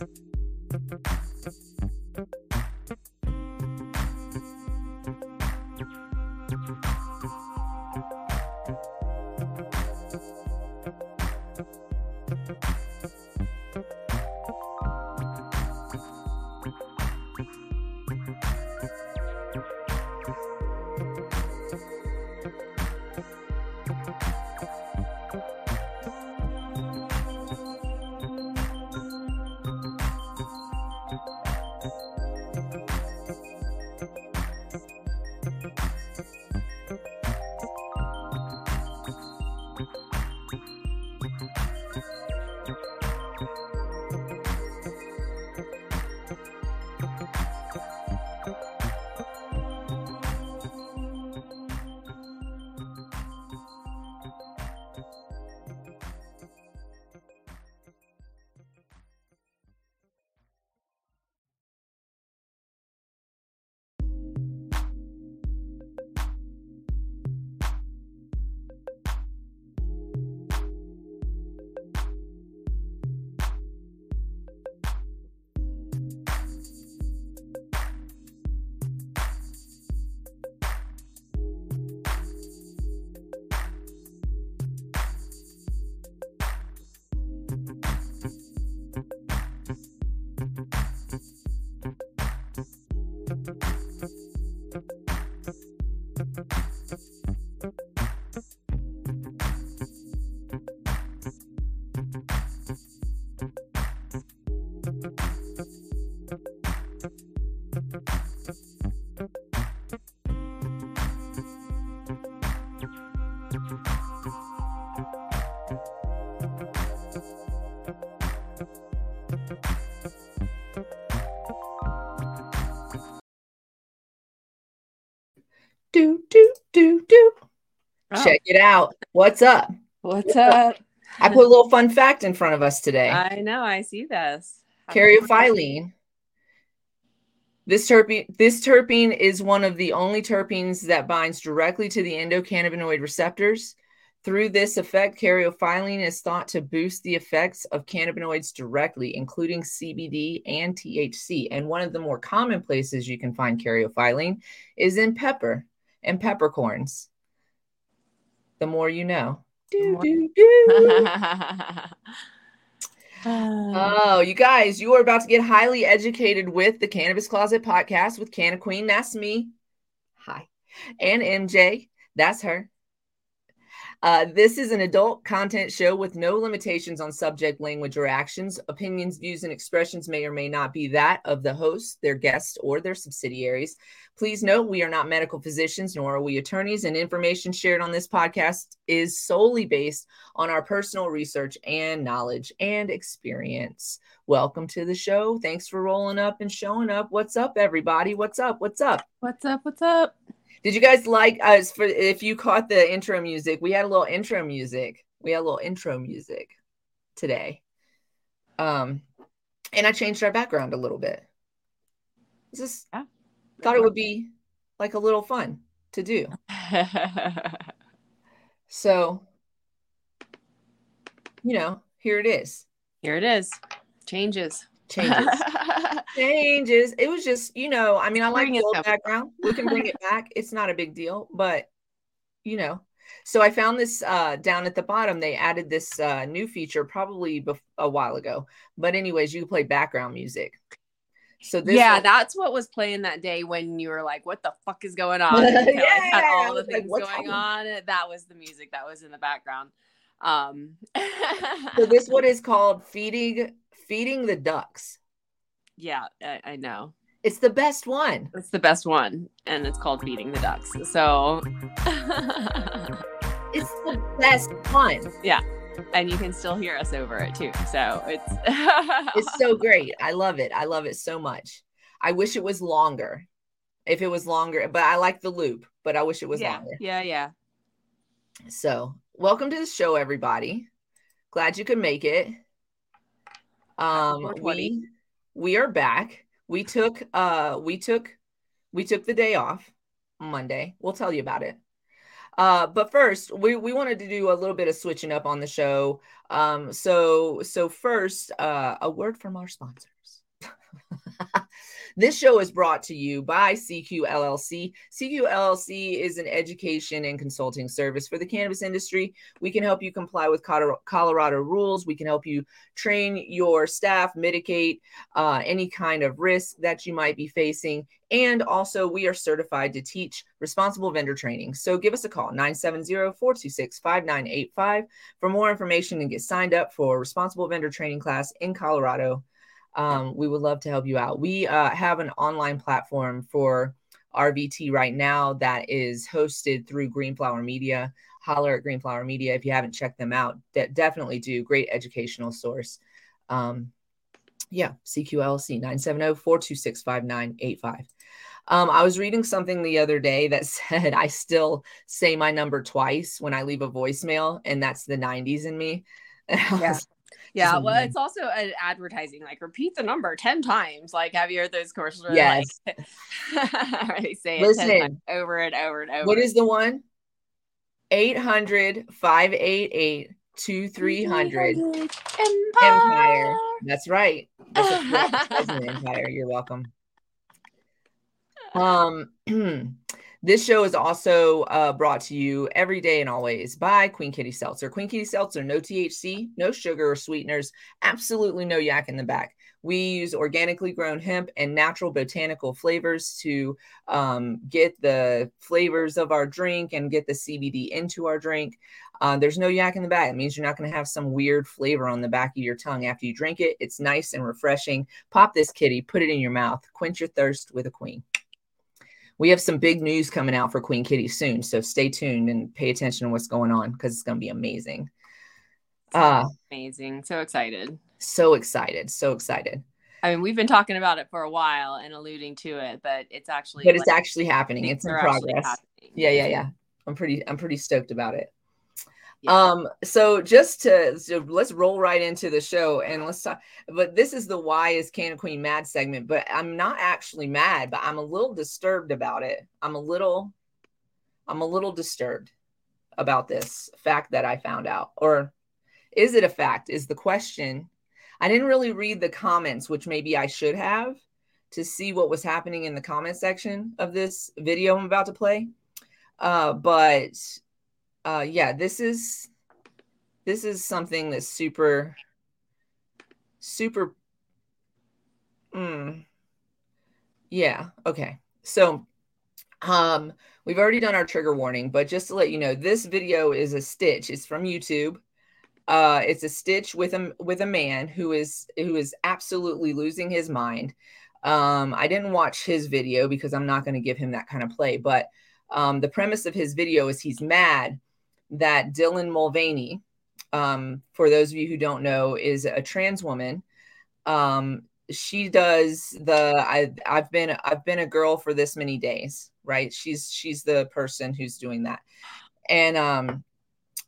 thank it out. What's up? What's up? I put a little fun fact in front of us today. I know. I see this. Caryophyllene. This terpene, this terpene is one of the only terpenes that binds directly to the endocannabinoid receptors. Through this effect, caryophyllene is thought to boost the effects of cannabinoids directly, including CBD and THC. And one of the more common places you can find caryophyllene is in pepper and peppercorns. The more you know. Do, more- do, do. Oh, you guys, you are about to get highly educated with the Cannabis Closet podcast with Canna Queen. That's me. Hi. And MJ. That's her. Uh, this is an adult content show with no limitations on subject, language, or actions. Opinions, views, and expressions may or may not be that of the host, their guests, or their subsidiaries. Please note we are not medical physicians, nor are we attorneys, and information shared on this podcast is solely based on our personal research and knowledge and experience. Welcome to the show. Thanks for rolling up and showing up. What's up, everybody? What's up? What's up? what's up? What's up? Did you guys like us for if you caught the intro music? We had a little intro music. We had a little intro music today. Um and I changed our background a little bit. Just Yeah. thought it would be like a little fun to do. So, you know, here it is. Here it is. Changes. Changes. Changes. It was just, you know, I mean, I like the old background. We can bring it back. It's not a big deal, but you know. So I found this uh down at the bottom. They added this uh new feature probably bef- a while ago. But anyways, you can play background music. So this yeah, one- that's what was playing that day when you were like, "What the fuck is going on?" Yeah, had all the things "What's going happening?" on. That was the music that was in the background. Um, so this one is called feeding feeding the ducks. yeah, I, I know. It's the best one. It's the best one, and it's called "Feeding the Ducks." So, It's the best one. Yeah. And you can still hear us over it too. So it's It's so great. I love it. I love it so much. I wish it was longer. If it was longer, but I like the loop, but I wish it was yeah, longer. yeah, yeah. So, welcome to the show, everybody. Glad you could make it. Um, we we are back. We took uh we took we took the day off Monday. We'll tell you about it. Uh, but first, we, we wanted to do a little bit of switching up on the show. Um, so so first, uh, a word from our sponsors. This show is brought to you by CQ LLC. CQ LLC is an education and consulting service for the cannabis industry. We can help you comply with Colorado rules. We can help you train your staff, mitigate uh, any kind of risk that you might be facing. And also, we are certified to teach responsible vendor training. So give us a call, 970 426 5985, for more information and get signed up for responsible vendor training class in Colorado um, we would love to help you out. We uh, have an online platform for RVT right now that is hosted through Greenflower Media. Holler at Greenflower Media if you haven't checked them out. De- definitely do. Great educational source. Um, yeah, CQLC 970 426 5985. Um, I was reading something the other day that said I still say my number twice when I leave a voicemail, and that's the 90s in me. Yeah. Yeah, well, it's also an advertising. Like, repeat the number ten times. Like, have you heard those commercials? Where yes. Like, they say Listen, it over and over and over. What is the one? 800 588 2300 Empire. That's right. That's Empire. You're welcome. Um, This show is also uh, brought to you every day and always by Queen Kitty Seltzer. Queen Kitty Seltzer, no THC, no sugar or sweeteners, absolutely no yak in the back. We use organically grown hemp and natural botanical flavors to um, get the flavors of our drink and get the CBD into our drink. Uh, there's no yak in the back. It means you're not going to have some weird flavor on the back of your tongue after you drink it. It's nice and refreshing. Pop this kitty, put it in your mouth, quench your thirst with a queen we have some big news coming out for Queen Kitty soon. So stay tuned and pay attention to what's going on because it's going to be amazing. Uh, amazing. So excited. So excited. So excited. I mean, we've been talking about it for a while and alluding to it, but it's actually but like, it's actually happening. It's in progress. Yeah, yeah, yeah. I'm pretty I'm pretty stoked about it. Yeah. Um, so just to so let's roll right into the show and let's talk. But this is the why is Canna Queen mad segment. But I'm not actually mad, but I'm a little disturbed about it. I'm a little, I'm a little disturbed about this fact that I found out. Or is it a fact? Is the question. I didn't really read the comments, which maybe I should have to see what was happening in the comment section of this video I'm about to play. Uh, but uh yeah this is this is something that's super super mm, yeah okay. So um we've already done our trigger warning but just to let you know this video is a stitch. It's from youtube. Uh it's a stitch with a with a man who is who is absolutely losing his mind. Um i didn't watch his video because i'm not going to give him that kind of play but um the premise of his video is he's mad that Dylan Mulvaney, um, for those of you who don't know, is a trans woman. Um, she does the I, I've been I've been a girl for this many days, right? She's she's the person who's doing that, and um,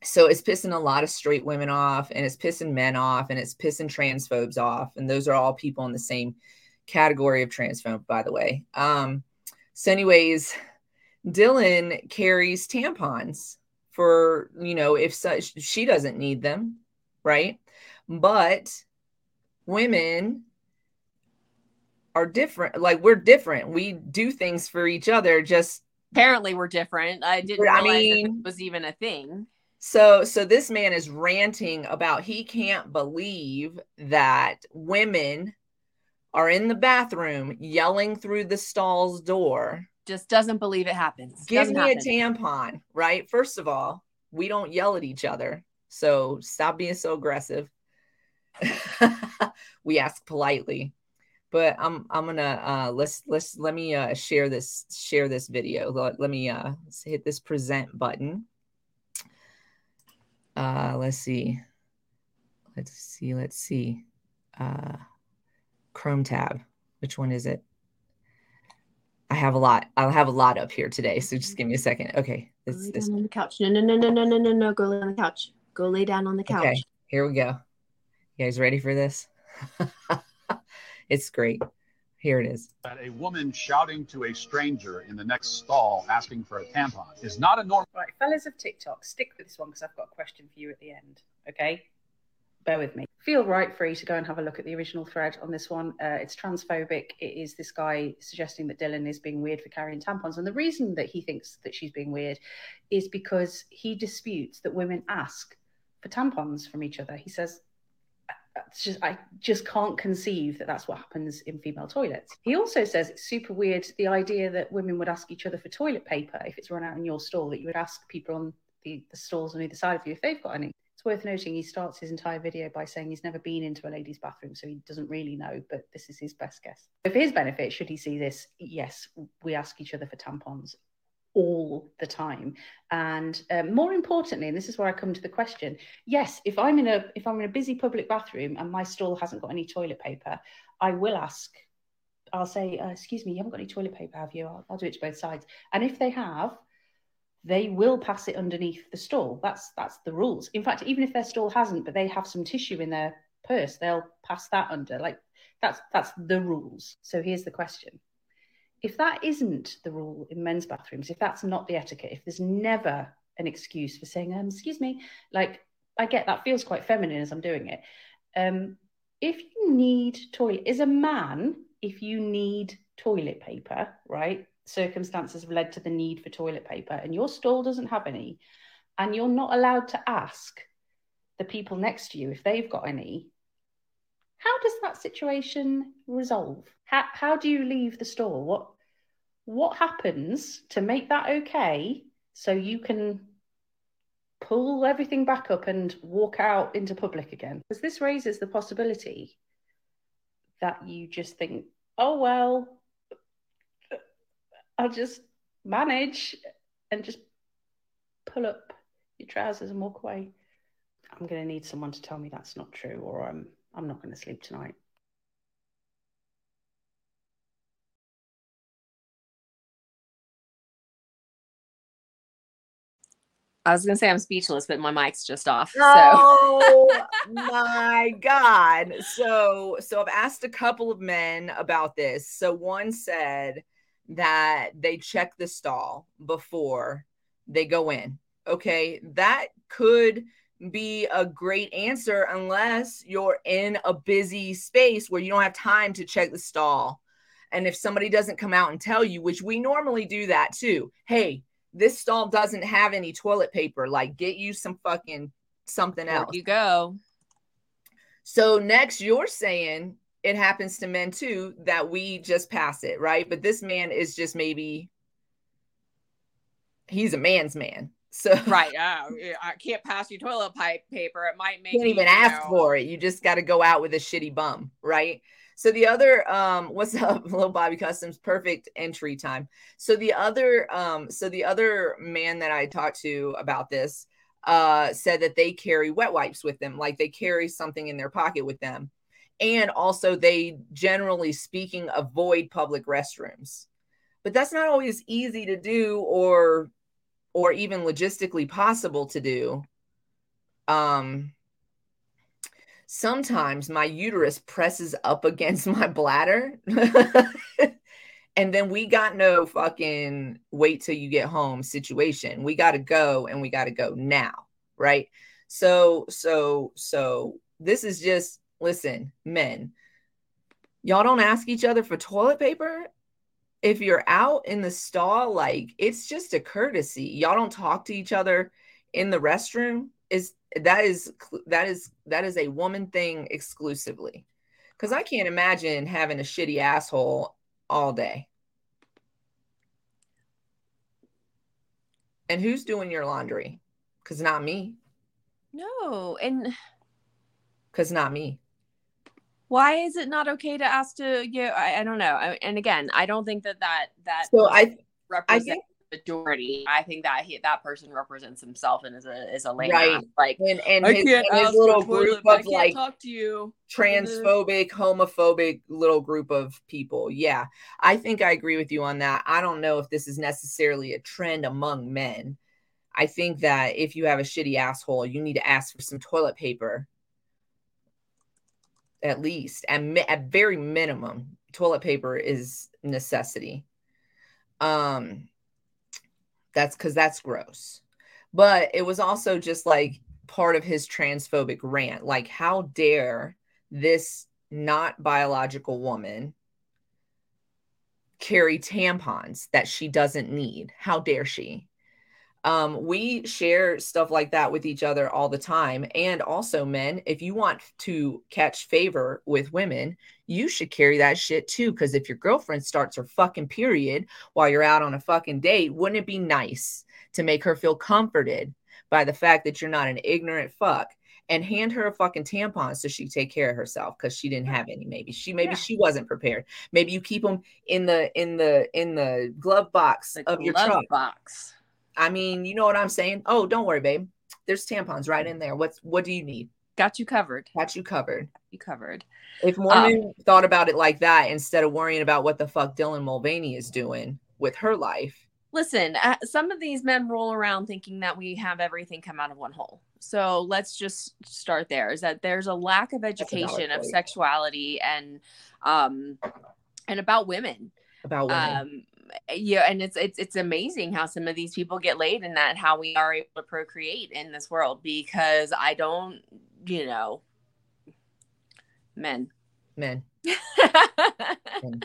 so it's pissing a lot of straight women off, and it's pissing men off, and it's pissing transphobes off, and those are all people in the same category of transphobe, by the way. Um, so, anyways, Dylan carries tampons for you know if such she doesn't need them right? But women are different like we're different. We do things for each other just apparently we're different. I didn't i mean was even a thing. So so this man is ranting about he can't believe that women are in the bathroom yelling through the stall's door just doesn't believe it happens. Give doesn't me happen. a tampon, right? First of all, we don't yell at each other. So stop being so aggressive. we ask politely. But I'm I'm gonna uh let's let's let me uh share this share this video. Let, let me uh hit this present button. Uh let's see. Let's see, let's see. Uh Chrome tab. Which one is it? I have a lot. I'll have a lot up here today. So just give me a mm-hmm. second. Okay. This, this. on the couch. No, no, no, no, no, no, no, no. Go lay on the couch. Go lay down on the couch. Okay. Here we go. You guys ready for this? it's great. Here it is. That a woman shouting to a stranger in the next stall asking for a tampon is not a normal. Right, fellas of TikTok, stick with this one because I've got a question for you at the end. Okay, bear with me. Feel right free to go and have a look at the original thread on this one. Uh, it's transphobic. It is this guy suggesting that Dylan is being weird for carrying tampons, and the reason that he thinks that she's being weird is because he disputes that women ask for tampons from each other. He says just I just can't conceive that that's what happens in female toilets. He also says it's super weird the idea that women would ask each other for toilet paper if it's run out in your stall that you would ask people on the, the stalls on either side of you if they've got any. It's worth noting he starts his entire video by saying he's never been into a lady's bathroom, so he doesn't really know, but this is his best guess. For his benefit, should he see this, yes, we ask each other for tampons all the time. And um, more importantly and this is where i come to the question yes if i'm in a if i'm in a busy public bathroom and my stall hasn't got any toilet paper i will ask i'll say uh, excuse me you haven't got any toilet paper have you? I'll, I'll do it to both sides. And if they have they will pass it underneath the stall that's that's the rules in fact even if their stall hasn't but they have some tissue in their purse they'll pass that under like that's that's the rules so here's the question if that isn't the rule in men's bathrooms, if that's not the etiquette, if there's never an excuse for saying, um, excuse me, like I get that feels quite feminine as I'm doing it. Um, if you need toilet, as a man, if you need toilet paper, right? Circumstances have led to the need for toilet paper, and your stall doesn't have any, and you're not allowed to ask the people next to you if they've got any. How does that situation resolve? How, how do you leave the store? What what happens to make that okay so you can pull everything back up and walk out into public again? Because this raises the possibility that you just think, oh, well, I'll just manage and just pull up your trousers and walk away. I'm going to need someone to tell me that's not true, or I'm I'm not going to sleep tonight. I was gonna say I'm speechless, but my mic's just off. So. Oh my god! So, so I've asked a couple of men about this. So one said that they check the stall before they go in. Okay, that could be a great answer unless you're in a busy space where you don't have time to check the stall. And if somebody doesn't come out and tell you, which we normally do that too, hey, this stall doesn't have any toilet paper. Like, get you some fucking something else. There you go. So next, you're saying it happens to men too that we just pass it, right? But this man is just maybe he's a man's man. So right, uh, I can't pass you toilet pipe paper. It might make you can't even ask know. for it. You just got to go out with a shitty bum, right? So the other um what's up little Bobby Customs perfect entry time. So the other um so the other man that I talked to about this uh said that they carry wet wipes with them like they carry something in their pocket with them. And also they generally speaking avoid public restrooms. But that's not always easy to do or or even logistically possible to do. Um sometimes my uterus presses up against my bladder. and then we got no fucking wait till you get home situation. We got to go and we got to go now, right? So, so, so this is just listen, men, y'all don't ask each other for toilet paper. If you're out in the stall, like it's just a courtesy. Y'all don't talk to each other in the restroom. Is that is that is that is a woman thing exclusively because i can't imagine having a shitty asshole all day and who's doing your laundry because not me no and because not me why is it not okay to ask to you I, I don't know I, and again i don't think that that that so i represents majority. I think that he that person represents himself and is a is a lame right. Like and, and his, and his little group of like talk to you transphobic, homophobic little group of people. Yeah, I think I agree with you on that. I don't know if this is necessarily a trend among men. I think that if you have a shitty asshole, you need to ask for some toilet paper at least at, at very minimum toilet paper is necessity. Um that's because that's gross. But it was also just like part of his transphobic rant like how dare this not biological woman carry tampons that she doesn't need? How dare she um, we share stuff like that with each other all the time. And also, men, if you want to catch favor with women, you should carry that shit too. Because if your girlfriend starts her fucking period while you're out on a fucking date, wouldn't it be nice to make her feel comforted by the fact that you're not an ignorant fuck? and hand her a fucking tampon so she take care of herself because she didn't have any maybe she maybe yeah. she wasn't prepared maybe you keep them in the in the in the glove box the of glove your truck box I mean, you know what I'm saying? Oh, don't worry, babe. There's tampons right in there. What's what do you need? Got you covered. Got you covered. You covered. If more um, thought about it like that instead of worrying about what the fuck Dylan Mulvaney is doing with her life. Listen, uh, some of these men roll around thinking that we have everything come out of one hole. So let's just start there. Is that there's a lack of education of sexuality and um and about women. About women. Um, yeah and it's it's it's amazing how some of these people get laid and that how we are able to procreate in this world because i don't you know men. Men, men.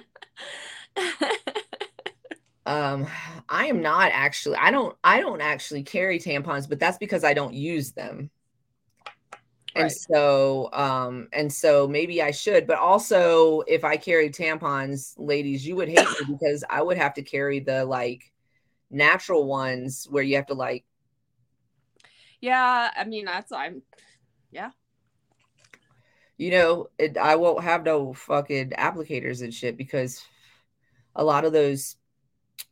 um i am not actually i don't i don't actually carry tampons but that's because i don't use them and right. so um and so maybe i should but also if i carried tampons ladies you would hate me because i would have to carry the like natural ones where you have to like yeah i mean that's i'm yeah. You know it, i won't have no fucking applicators and shit because a lot of those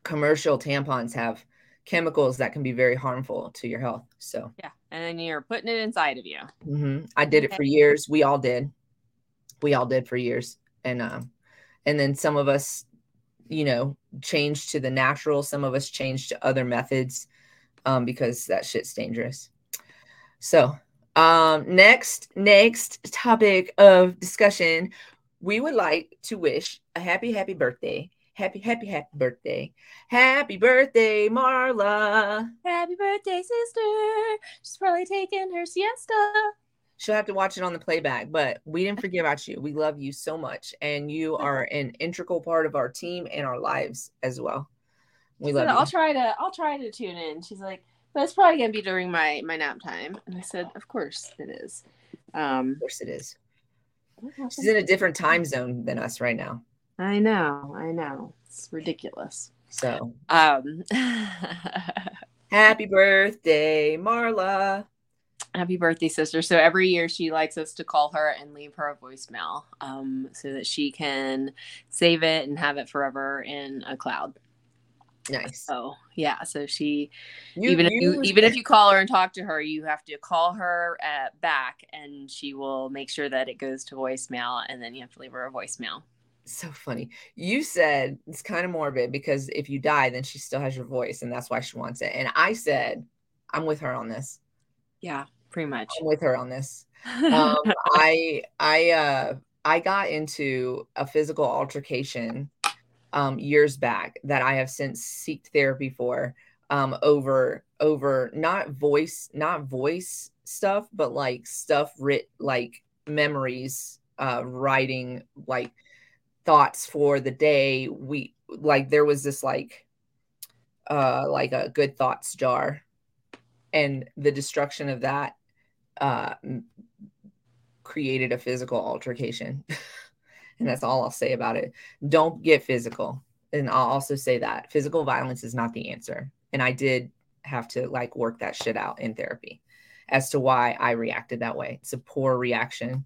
commercial tampons have chemicals that can be very harmful to your health so. Yeah and then you're putting it inside of you. Mm-hmm. I did it for years. We all did. We all did for years, and um, and then some of us, you know, changed to the natural. Some of us changed to other methods, um, because that shit's dangerous. So, um, next next topic of discussion, we would like to wish a happy happy birthday Happy, happy, happy birthday. Happy birthday, Marla. Happy birthday, sister. She's probably taking her siesta. She'll have to watch it on the playback, but we didn't forget about you. We love you so much. And you are an integral part of our team and our lives as well. We love I'll try to I'll try to tune in. She's like, but it's probably gonna be during my my nap time. And I said, Of course it is. Um of course it is. She's in a different time zone than us right now. I know, I know. It's ridiculous. So, um, happy birthday, Marla. Happy birthday, sister. So every year she likes us to call her and leave her a voicemail um, so that she can save it and have it forever in a cloud. Nice. So yeah, so she you, even if you even if you call her and talk to her, you have to call her at, uh, back, and she will make sure that it goes to voicemail, and then you have to leave her a voicemail so funny. You said it's kind of morbid because if you die, then she still has your voice, and that's why she wants it. And I said, I'm with her on this. Yeah, pretty much. I'm with her on this. Um, I I uh I got into a physical altercation um years back that I have since seeked therapy for um over over not voice not voice stuff but like stuff writ like memories uh writing like thoughts for the day. We like there was this like uh like a good thoughts jar. And the destruction of that uh created a physical altercation. And that's all I'll say about it. Don't get physical. And I'll also say that physical violence is not the answer. And I did have to like work that shit out in therapy as to why I reacted that way. It's a poor reaction.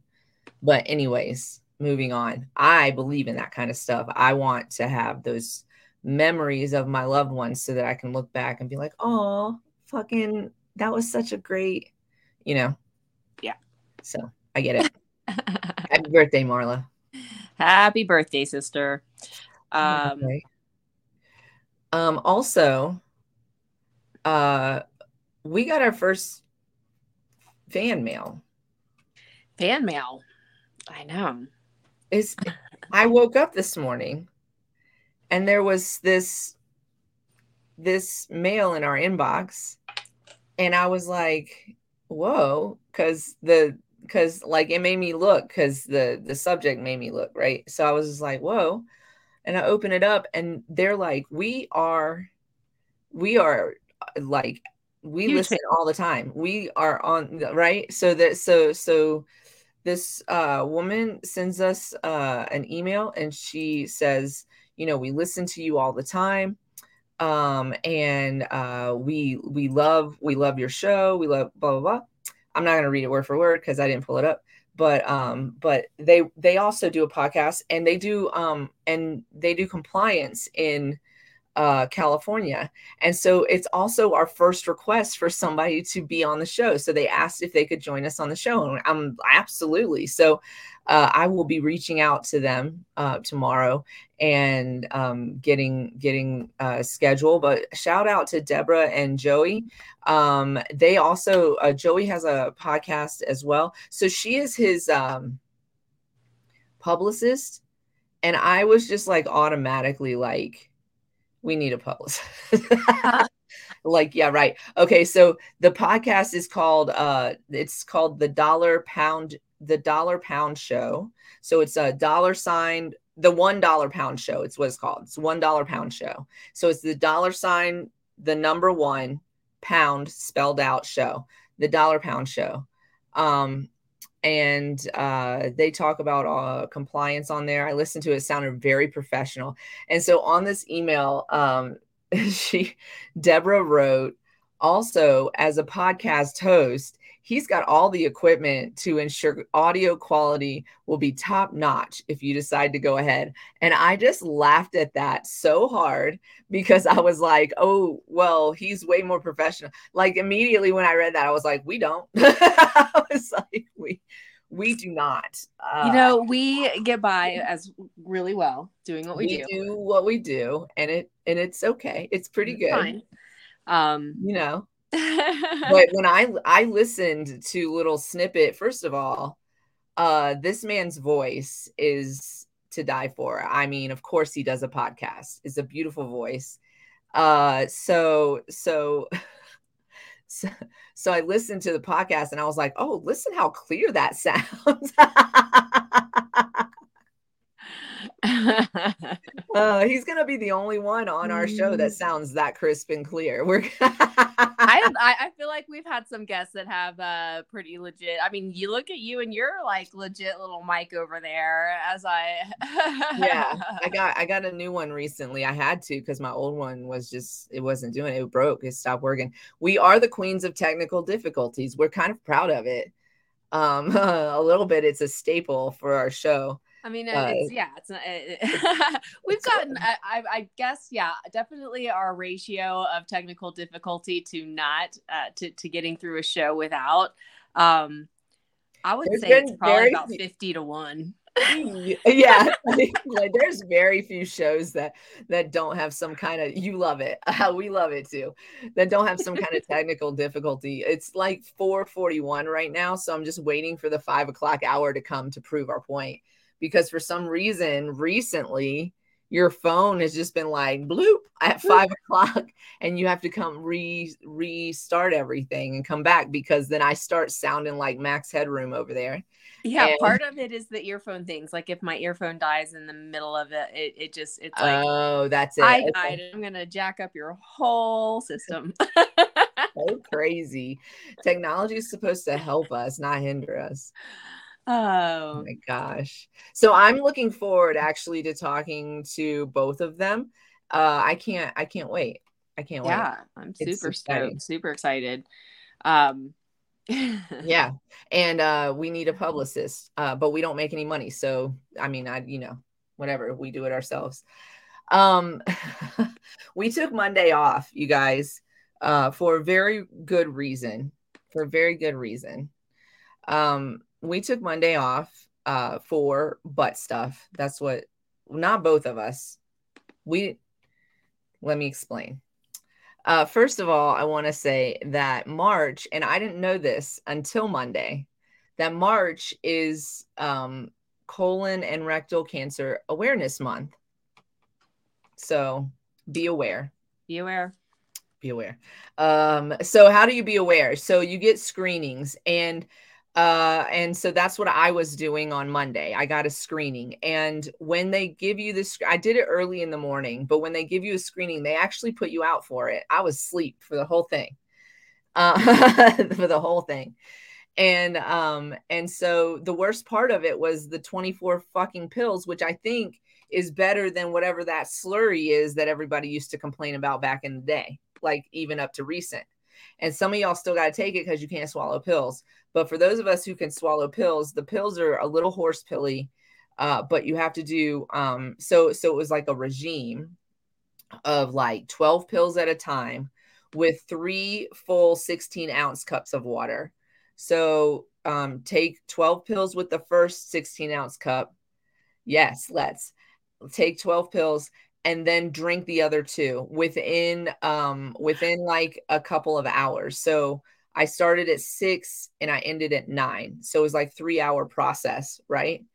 But anyways moving on. I believe in that kind of stuff. I want to have those memories of my loved ones so that I can look back and be like, oh, fucking, that was such a great, you know. Yeah. So I get it. Happy birthday, Marla. Happy birthday, sister. Um, okay. um also, uh, we got our first fan mail. Fan mail. I know. Is I woke up this morning and there was this this mail in our inbox and I was like, whoa, because the because like it made me look because the the subject made me look right. So I was just like, whoa. And I open it up and they're like, we are we are like we Huge listen all the time. We are on right. So that so so this uh, woman sends us uh, an email and she says, you know, we listen to you all the time. Um, and uh, we we love we love your show. We love blah blah blah. I'm not gonna read it word for word because I didn't pull it up. But um, but they they also do a podcast and they do um and they do compliance in uh, California. And so it's also our first request for somebody to be on the show. So they asked if they could join us on the show. And I'm absolutely. So uh, I will be reaching out to them uh, tomorrow and um, getting getting uh, schedule. But shout out to Deborah and Joey. Um, they also uh, Joey has a podcast as well. So she is his um, publicist, and I was just like automatically like we need a pose. like, yeah, right. Okay, so the podcast is called uh it's called the dollar pound the dollar pound show. So it's a dollar sign the one dollar pound show. It's what it's called. It's one dollar pound show. So it's the dollar sign, the number one pound spelled out show, the dollar pound show. Um, and uh, they talk about uh, compliance on there. I listened to it; sounded very professional. And so on this email, um, she Deborah wrote also as a podcast host. He's got all the equipment to ensure audio quality will be top notch if you decide to go ahead. And I just laughed at that so hard because I was like, oh, well, he's way more professional. Like immediately when I read that, I was like, we don't. I was like, we we do not. Uh, you know, we get by as really well doing what we, we do. do. what we do, and it and it's okay. It's pretty good. Fine. Um, you know. But when I I listened to little snippet, first of all, uh, this man's voice is to die for. I mean, of course he does a podcast. It's a beautiful voice. Uh, so so so, so I listened to the podcast and I was like, oh, listen how clear that sounds. uh, he's gonna be the only one on our show that mm. sounds that crisp and clear. We're I, I feel like we've had some guests that have uh pretty legit. I mean, you look at you and you're like legit little mic over there. As I yeah, I got I got a new one recently. I had to because my old one was just it wasn't doing it. It broke. It stopped working. We are the queens of technical difficulties. We're kind of proud of it. Um, a little bit. It's a staple for our show. I mean, uh, it's yeah, it's not, it, we've gotten, I, I, guess, yeah, definitely our ratio of technical difficulty to not uh, to to getting through a show without. Um, I would There's say it's probably about fifty to one. yeah, like, there's very few shows that that don't have some kind of you love it. Uh, we love it too. That don't have some kind of technical difficulty. It's like 4:41 right now, so I'm just waiting for the five o'clock hour to come to prove our point because for some reason recently your phone has just been like bloop at five o'clock and you have to come re restart everything and come back because then I start sounding like Max Headroom over there. Yeah, and, part of it is the earphone things. Like if my earphone dies in the middle of it, it, it just it's like oh, that's it. I died. I'm gonna jack up your whole system. so crazy. Technology is supposed to help us, not hinder us. Oh. oh my gosh. So I'm looking forward actually to talking to both of them. Uh I can't I can't wait. I can't yeah, wait. Yeah, I'm super stoked, super excited. Um yeah. And uh we need a publicist. Uh but we don't make any money. So I mean I you know, whatever, we do it ourselves. Um we took Monday off, you guys, uh for a very good reason. For a very good reason. Um we took Monday off uh, for butt stuff. That's what, not both of us. We, let me explain. Uh, first of all, I want to say that March, and I didn't know this until Monday, that March is um, colon and rectal cancer awareness month. So be aware. Be aware. Be aware. Um, so how do you be aware? So you get screenings and uh and so that's what I was doing on Monday. I got a screening and when they give you this I did it early in the morning, but when they give you a screening, they actually put you out for it. I was asleep for the whole thing. Uh for the whole thing and um and so the worst part of it was the 24 fucking pills which i think is better than whatever that slurry is that everybody used to complain about back in the day like even up to recent and some of y'all still got to take it because you can't swallow pills but for those of us who can swallow pills the pills are a little horse pilly uh, but you have to do um so so it was like a regime of like 12 pills at a time with three full 16 ounce cups of water so um, take 12 pills with the first 16 ounce cup. Yes, let's take 12 pills and then drink the other two within um within like a couple of hours. So I started at 6 and I ended at 9. So it was like 3 hour process, right?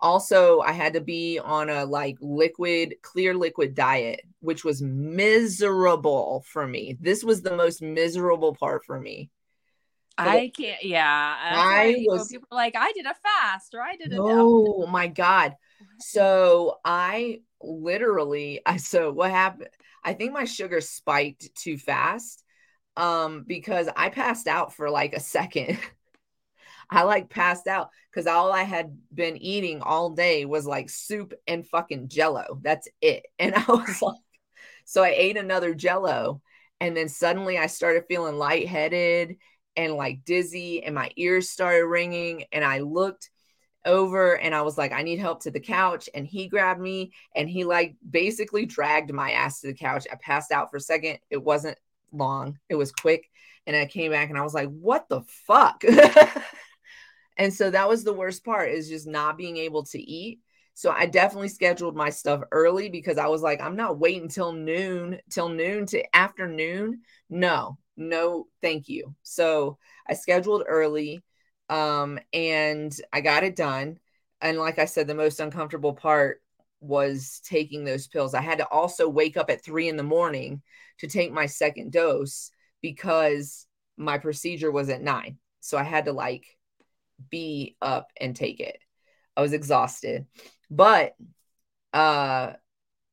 Also, I had to be on a like liquid, clear liquid diet, which was miserable for me. This was the most miserable part for me I can't. Yeah, I was. People like, I did a fast, or I did a. Oh my god! So I literally, I so what happened? I think my sugar spiked too fast, um, because I passed out for like a second. I like passed out because all I had been eating all day was like soup and fucking jello. That's it. And I was like, so I ate another jello. And then suddenly I started feeling lightheaded and like dizzy and my ears started ringing and I looked over and I was like, I need help to the couch. And he grabbed me and he like basically dragged my ass to the couch. I passed out for a second. It wasn't long, it was quick. And I came back and I was like, what the fuck? and so that was the worst part is just not being able to eat. So I definitely scheduled my stuff early because I was like, I'm not waiting till noon, till noon to afternoon. No, no thank you so i scheduled early um and i got it done and like i said the most uncomfortable part was taking those pills i had to also wake up at three in the morning to take my second dose because my procedure was at nine so i had to like be up and take it i was exhausted but uh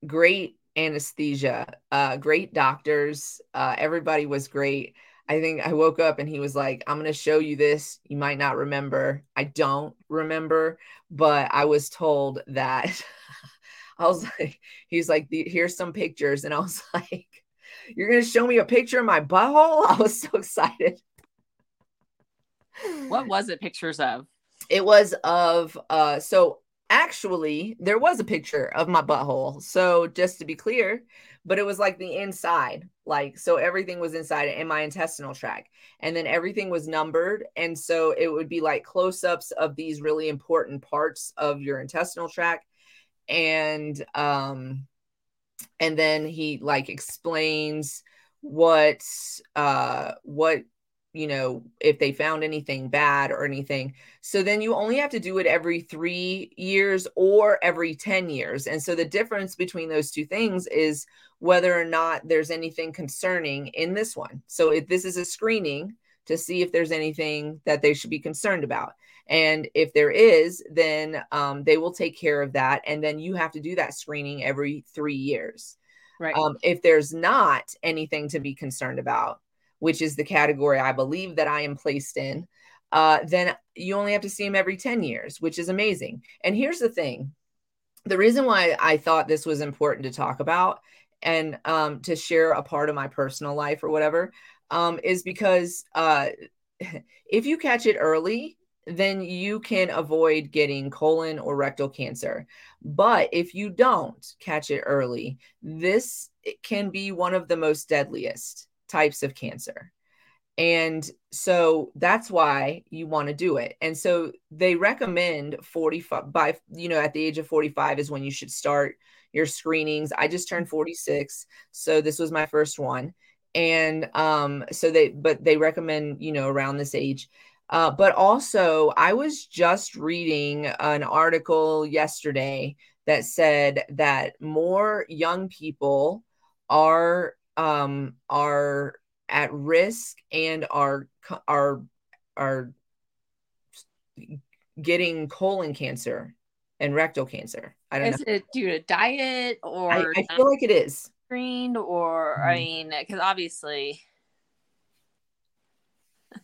great anesthesia. Uh, great doctors. Uh, everybody was great. I think I woke up and he was like, I'm going to show you this. You might not remember. I don't remember, but I was told that I was like, he's like, here's some pictures. And I was like, you're going to show me a picture of my butthole? I was so excited. What was it pictures of? It was of, uh, so actually there was a picture of my butthole so just to be clear but it was like the inside like so everything was inside in my intestinal tract and then everything was numbered and so it would be like close-ups of these really important parts of your intestinal tract and um and then he like explains what uh what you know, if they found anything bad or anything. So then you only have to do it every three years or every 10 years. And so the difference between those two things is whether or not there's anything concerning in this one. So if this is a screening to see if there's anything that they should be concerned about. And if there is, then um, they will take care of that. And then you have to do that screening every three years. Right. Um, if there's not anything to be concerned about, which is the category I believe that I am placed in, uh, then you only have to see him every 10 years, which is amazing. And here's the thing the reason why I thought this was important to talk about and um, to share a part of my personal life or whatever um, is because uh, if you catch it early, then you can avoid getting colon or rectal cancer. But if you don't catch it early, this can be one of the most deadliest types of cancer. And so that's why you want to do it. And so they recommend 45 by, you know, at the age of 45 is when you should start your screenings. I just turned 46. So this was my first one. And um, so they, but they recommend, you know, around this age. Uh, but also, I was just reading an article yesterday that said that more young people are um, are at risk and are are are getting colon cancer and rectal cancer. I don't is know. Is it due to diet or I, I feel like it is screened or mm-hmm. I mean, because obviously.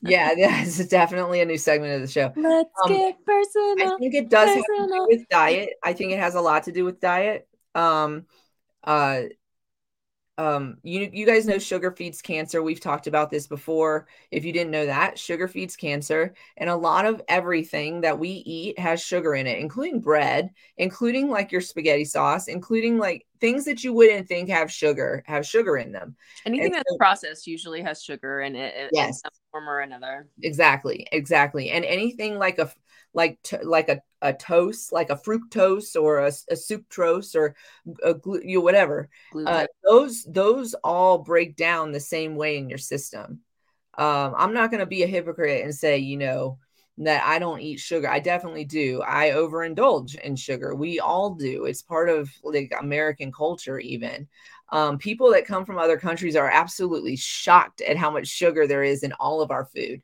yeah, this is definitely a new segment of the show. Let's um, get personal. I think it does personal. have to do with diet. I think it has a lot to do with diet. Um, uh, um, you you guys know sugar feeds cancer. We've talked about this before. If you didn't know that, sugar feeds cancer, and a lot of everything that we eat has sugar in it, including bread, including like your spaghetti sauce, including like things that you wouldn't think have sugar have sugar in them. Anything and that's so, processed usually has sugar in it, yes. in some form or another. Exactly, exactly, and anything like a like to, like a, a toast, like a fructose or a, a sucrose or a glu- you know, whatever. Uh, those those all break down the same way in your system. Um, I'm not going to be a hypocrite and say, you know, that I don't eat sugar. I definitely do. I overindulge in sugar. We all do. It's part of like American culture, even. Um, people that come from other countries are absolutely shocked at how much sugar there is in all of our food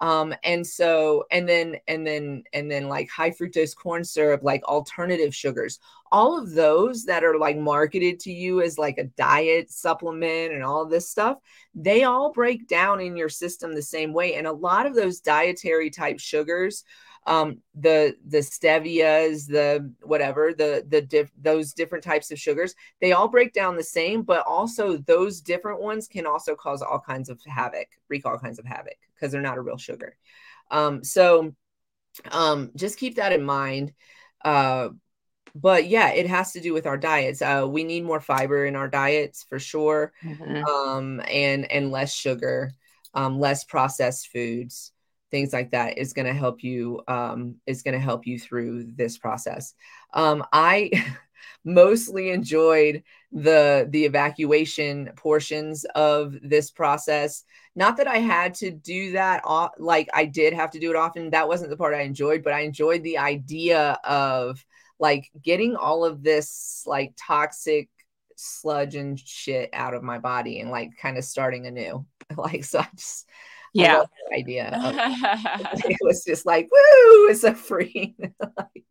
um and so and then and then and then like high fructose corn syrup like alternative sugars. All of those that are like marketed to you as like a diet supplement and all this stuff they all break down in your system the same way. And a lot of those dietary type sugars um the the stevias the whatever the the diff, those different types of sugars they all break down the same but also those different ones can also cause all kinds of havoc wreak all kinds of havoc because they're not a real sugar. Um so um just keep that in mind. Uh but yeah it has to do with our diets. Uh we need more fiber in our diets for sure. Mm-hmm. um and and less sugar um less processed foods things like that is going to help you um, is going to help you through this process. Um, i mostly enjoyed the the evacuation portions of this process. Not that i had to do that like i did have to do it often. That wasn't the part i enjoyed but i enjoyed the idea of like getting all of this like toxic sludge and shit out of my body and like kind of starting anew. Like so i just yeah. idea it was just like woo it's a free like,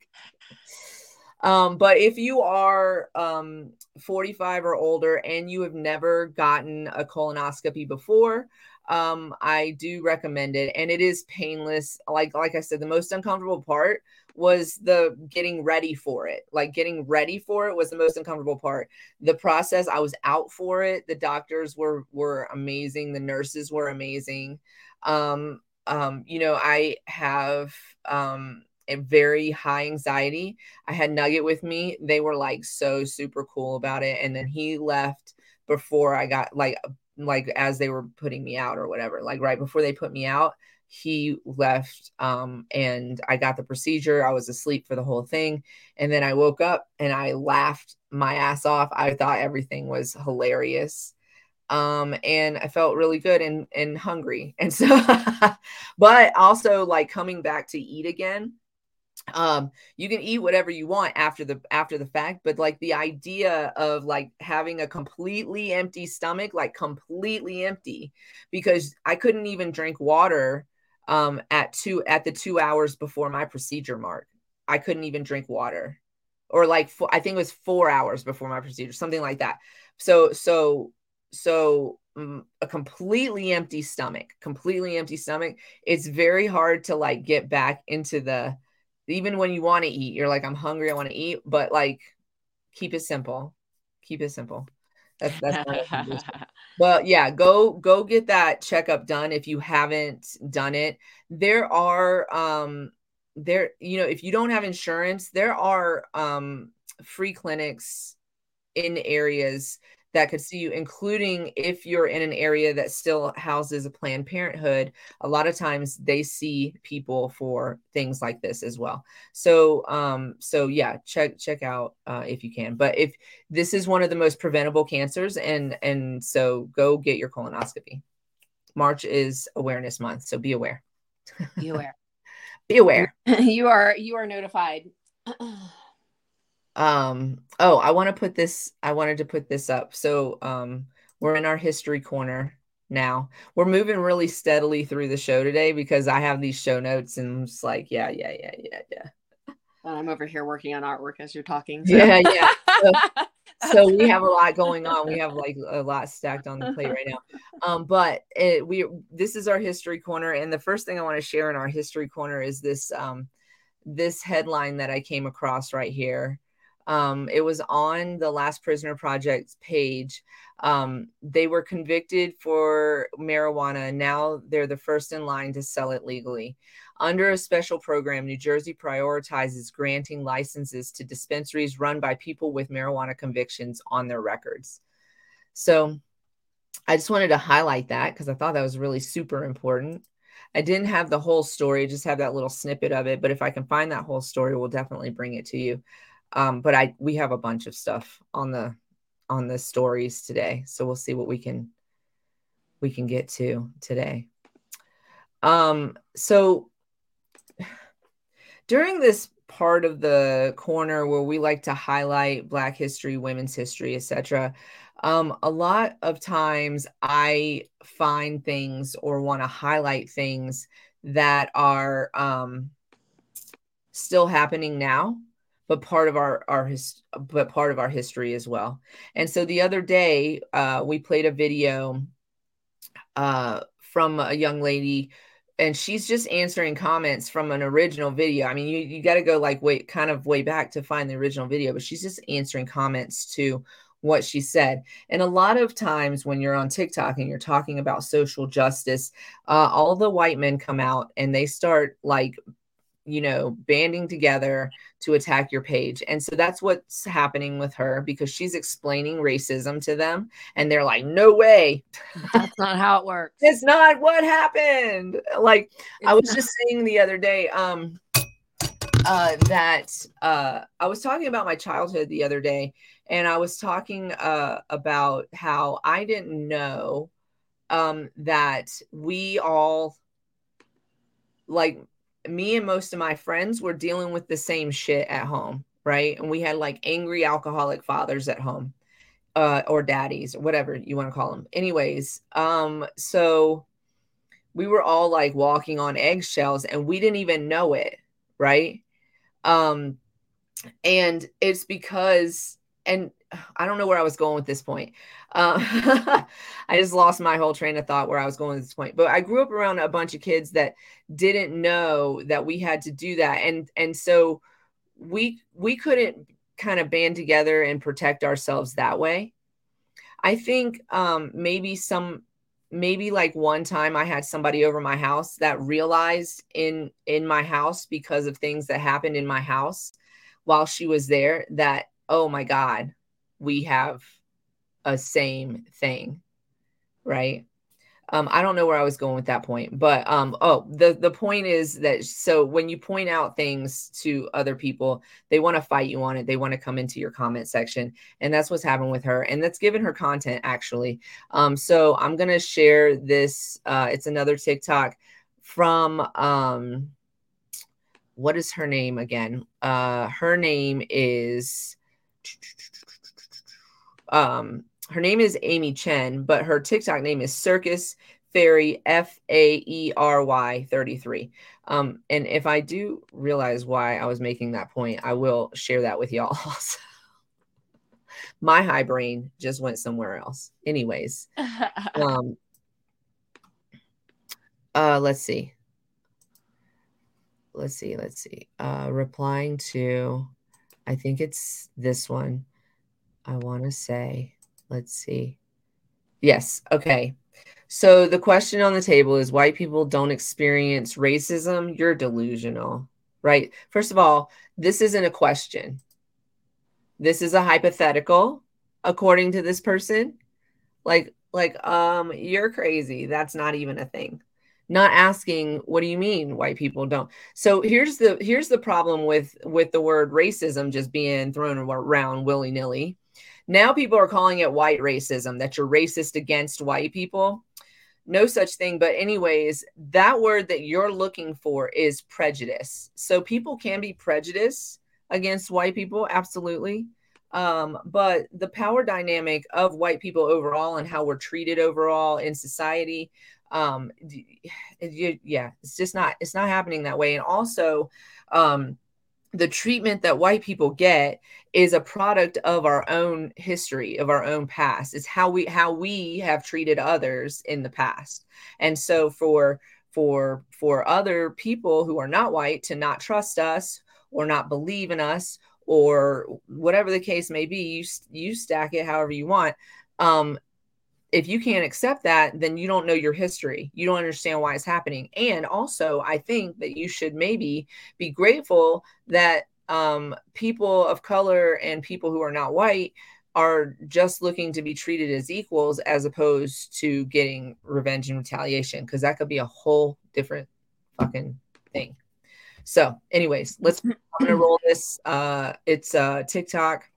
um but if you are um 45 or older and you have never gotten a colonoscopy before um i do recommend it and it is painless like like i said the most uncomfortable part was the getting ready for it. Like getting ready for it was the most uncomfortable part. The process, I was out for it. The doctors were were amazing. The nurses were amazing. Um, um, you know, I have um very high anxiety. I had Nugget with me. They were like so super cool about it. And then he left before I got like like as they were putting me out or whatever, like right before they put me out he left um, and I got the procedure. I was asleep for the whole thing. And then I woke up and I laughed my ass off. I thought everything was hilarious. Um, and I felt really good and, and hungry. And so, but also like coming back to eat again. Um, you can eat whatever you want after the after the fact, but like the idea of like having a completely empty stomach, like completely empty, because I couldn't even drink water um, at two at the two hours before my procedure mark. I couldn't even drink water, or like four, I think it was four hours before my procedure, something like that. So so so um, a completely empty stomach, completely empty stomach. It's very hard to like get back into the even when you want to eat. You're like, I'm hungry, I want to eat, but like keep it simple. Keep it simple. That's that's but yeah, go go get that checkup done if you haven't done it. There are um there you know if you don't have insurance, there are um free clinics in areas that could see you, including if you're in an area that still houses a Planned Parenthood. A lot of times they see people for things like this as well. So, um, so yeah, check check out uh, if you can. But if this is one of the most preventable cancers, and and so go get your colonoscopy. March is Awareness Month, so be aware. Be aware. Be aware. you are you are notified. um oh i want to put this i wanted to put this up. So um we're in our history corner now. We're moving really steadily through the show today because i have these show notes and i'm just like yeah yeah yeah yeah yeah. And i'm over here working on artwork as you're talking so. yeah yeah. So, so, we have a lot going on. We have like a lot stacked on the plate right now. Um but it, we this is our history corner and the first thing i want to share in our history corner is this um this headline that i came across right here um, it was on the Last Prisoner Project's page. Um, they were convicted for marijuana. Now they're the first in line to sell it legally. Under a special program, New Jersey prioritizes granting licenses to dispensaries run by people with marijuana convictions on their records. So I just wanted to highlight that because I thought that was really super important. I didn't have the whole story, just have that little snippet of it. But if I can find that whole story, we'll definitely bring it to you. Um, but I we have a bunch of stuff on the on the stories today, so we'll see what we can we can get to today. Um, so during this part of the corner where we like to highlight Black history, women's history, etc. Um, a lot of times I find things or want to highlight things that are um, still happening now but part of our our his, but part of our history as well. And so the other day, uh, we played a video uh, from a young lady, and she's just answering comments from an original video. I mean, you you got to go like wait, kind of way back to find the original video, but she's just answering comments to what she said. And a lot of times when you're on TikTok and you're talking about social justice, uh, all the white men come out and they start like you know, banding together to attack your page. And so that's what's happening with her because she's explaining racism to them and they're like, no way. That's not how it works. it's not what happened. Like it's I was not. just saying the other day, um, uh, that uh, I was talking about my childhood the other day, and I was talking uh, about how I didn't know um, that we all like me and most of my friends were dealing with the same shit at home, right? And we had like angry alcoholic fathers at home, uh, or daddies, or whatever you want to call them. Anyways, um, so we were all like walking on eggshells and we didn't even know it, right? Um, and it's because, and I don't know where I was going with this point. Uh, I just lost my whole train of thought where I was going at this point. But I grew up around a bunch of kids that didn't know that we had to do that, and and so we we couldn't kind of band together and protect ourselves that way. I think um, maybe some maybe like one time I had somebody over my house that realized in in my house because of things that happened in my house while she was there that oh my god we have a same thing, right? Um, I don't know where I was going with that point, but um, oh, the the point is that so when you point out things to other people, they want to fight you on it. They want to come into your comment section, and that's what's happened with her, and that's given her content actually. Um, so I'm gonna share this. Uh, it's another TikTok from um, what is her name again? Uh, her name is um her name is Amy Chen, but her TikTok name is Circus Fairy F A E R Y 33. Um, and if I do realize why I was making that point, I will share that with y'all also. My high brain just went somewhere else. Anyways, um, uh, let's see. Let's see. Let's see. Uh, replying to, I think it's this one. I want to say, let's see. Yes. Okay. So the question on the table is white people don't experience racism. You're delusional, right? First of all, this isn't a question. This is a hypothetical, according to this person. Like, like, um, you're crazy. That's not even a thing. Not asking, what do you mean white people don't? So here's the here's the problem with with the word racism just being thrown around willy nilly now people are calling it white racism, that you're racist against white people. no such thing. But, anyways, that word that you're looking for is prejudice. So, people can be prejudiced against white people, absolutely. Um, but the power dynamic of white people overall and how we're treated overall in society, um, yeah, it's just not, it's not happening that way. And also, um, the treatment that white people get is a product of our own history of our own past. It's how we how we have treated others in the past. And so for for for other people who are not white to not trust us or not believe in us or whatever the case may be you you stack it however you want. Um if you can't accept that, then you don't know your history. You don't understand why it's happening. And also, I think that you should maybe be grateful that um, people of color and people who are not white are just looking to be treated as equals as opposed to getting revenge and retaliation, because that could be a whole different fucking thing. So, anyways, let's I'm gonna roll this. Uh, it's uh, TikTok.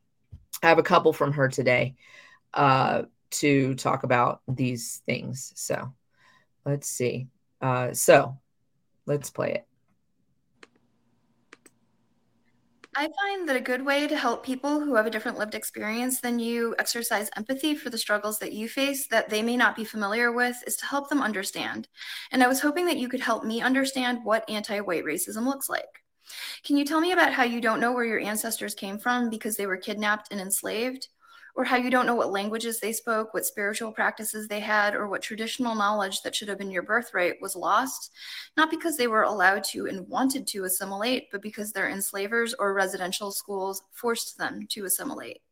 I have a couple from her today. Uh, to talk about these things. So let's see. Uh, so let's play it. I find that a good way to help people who have a different lived experience than you exercise empathy for the struggles that you face that they may not be familiar with is to help them understand. And I was hoping that you could help me understand what anti white racism looks like. Can you tell me about how you don't know where your ancestors came from because they were kidnapped and enslaved? Or how you don't know what languages they spoke, what spiritual practices they had, or what traditional knowledge that should have been your birthright was lost, not because they were allowed to and wanted to assimilate, but because their enslavers or residential schools forced them to assimilate.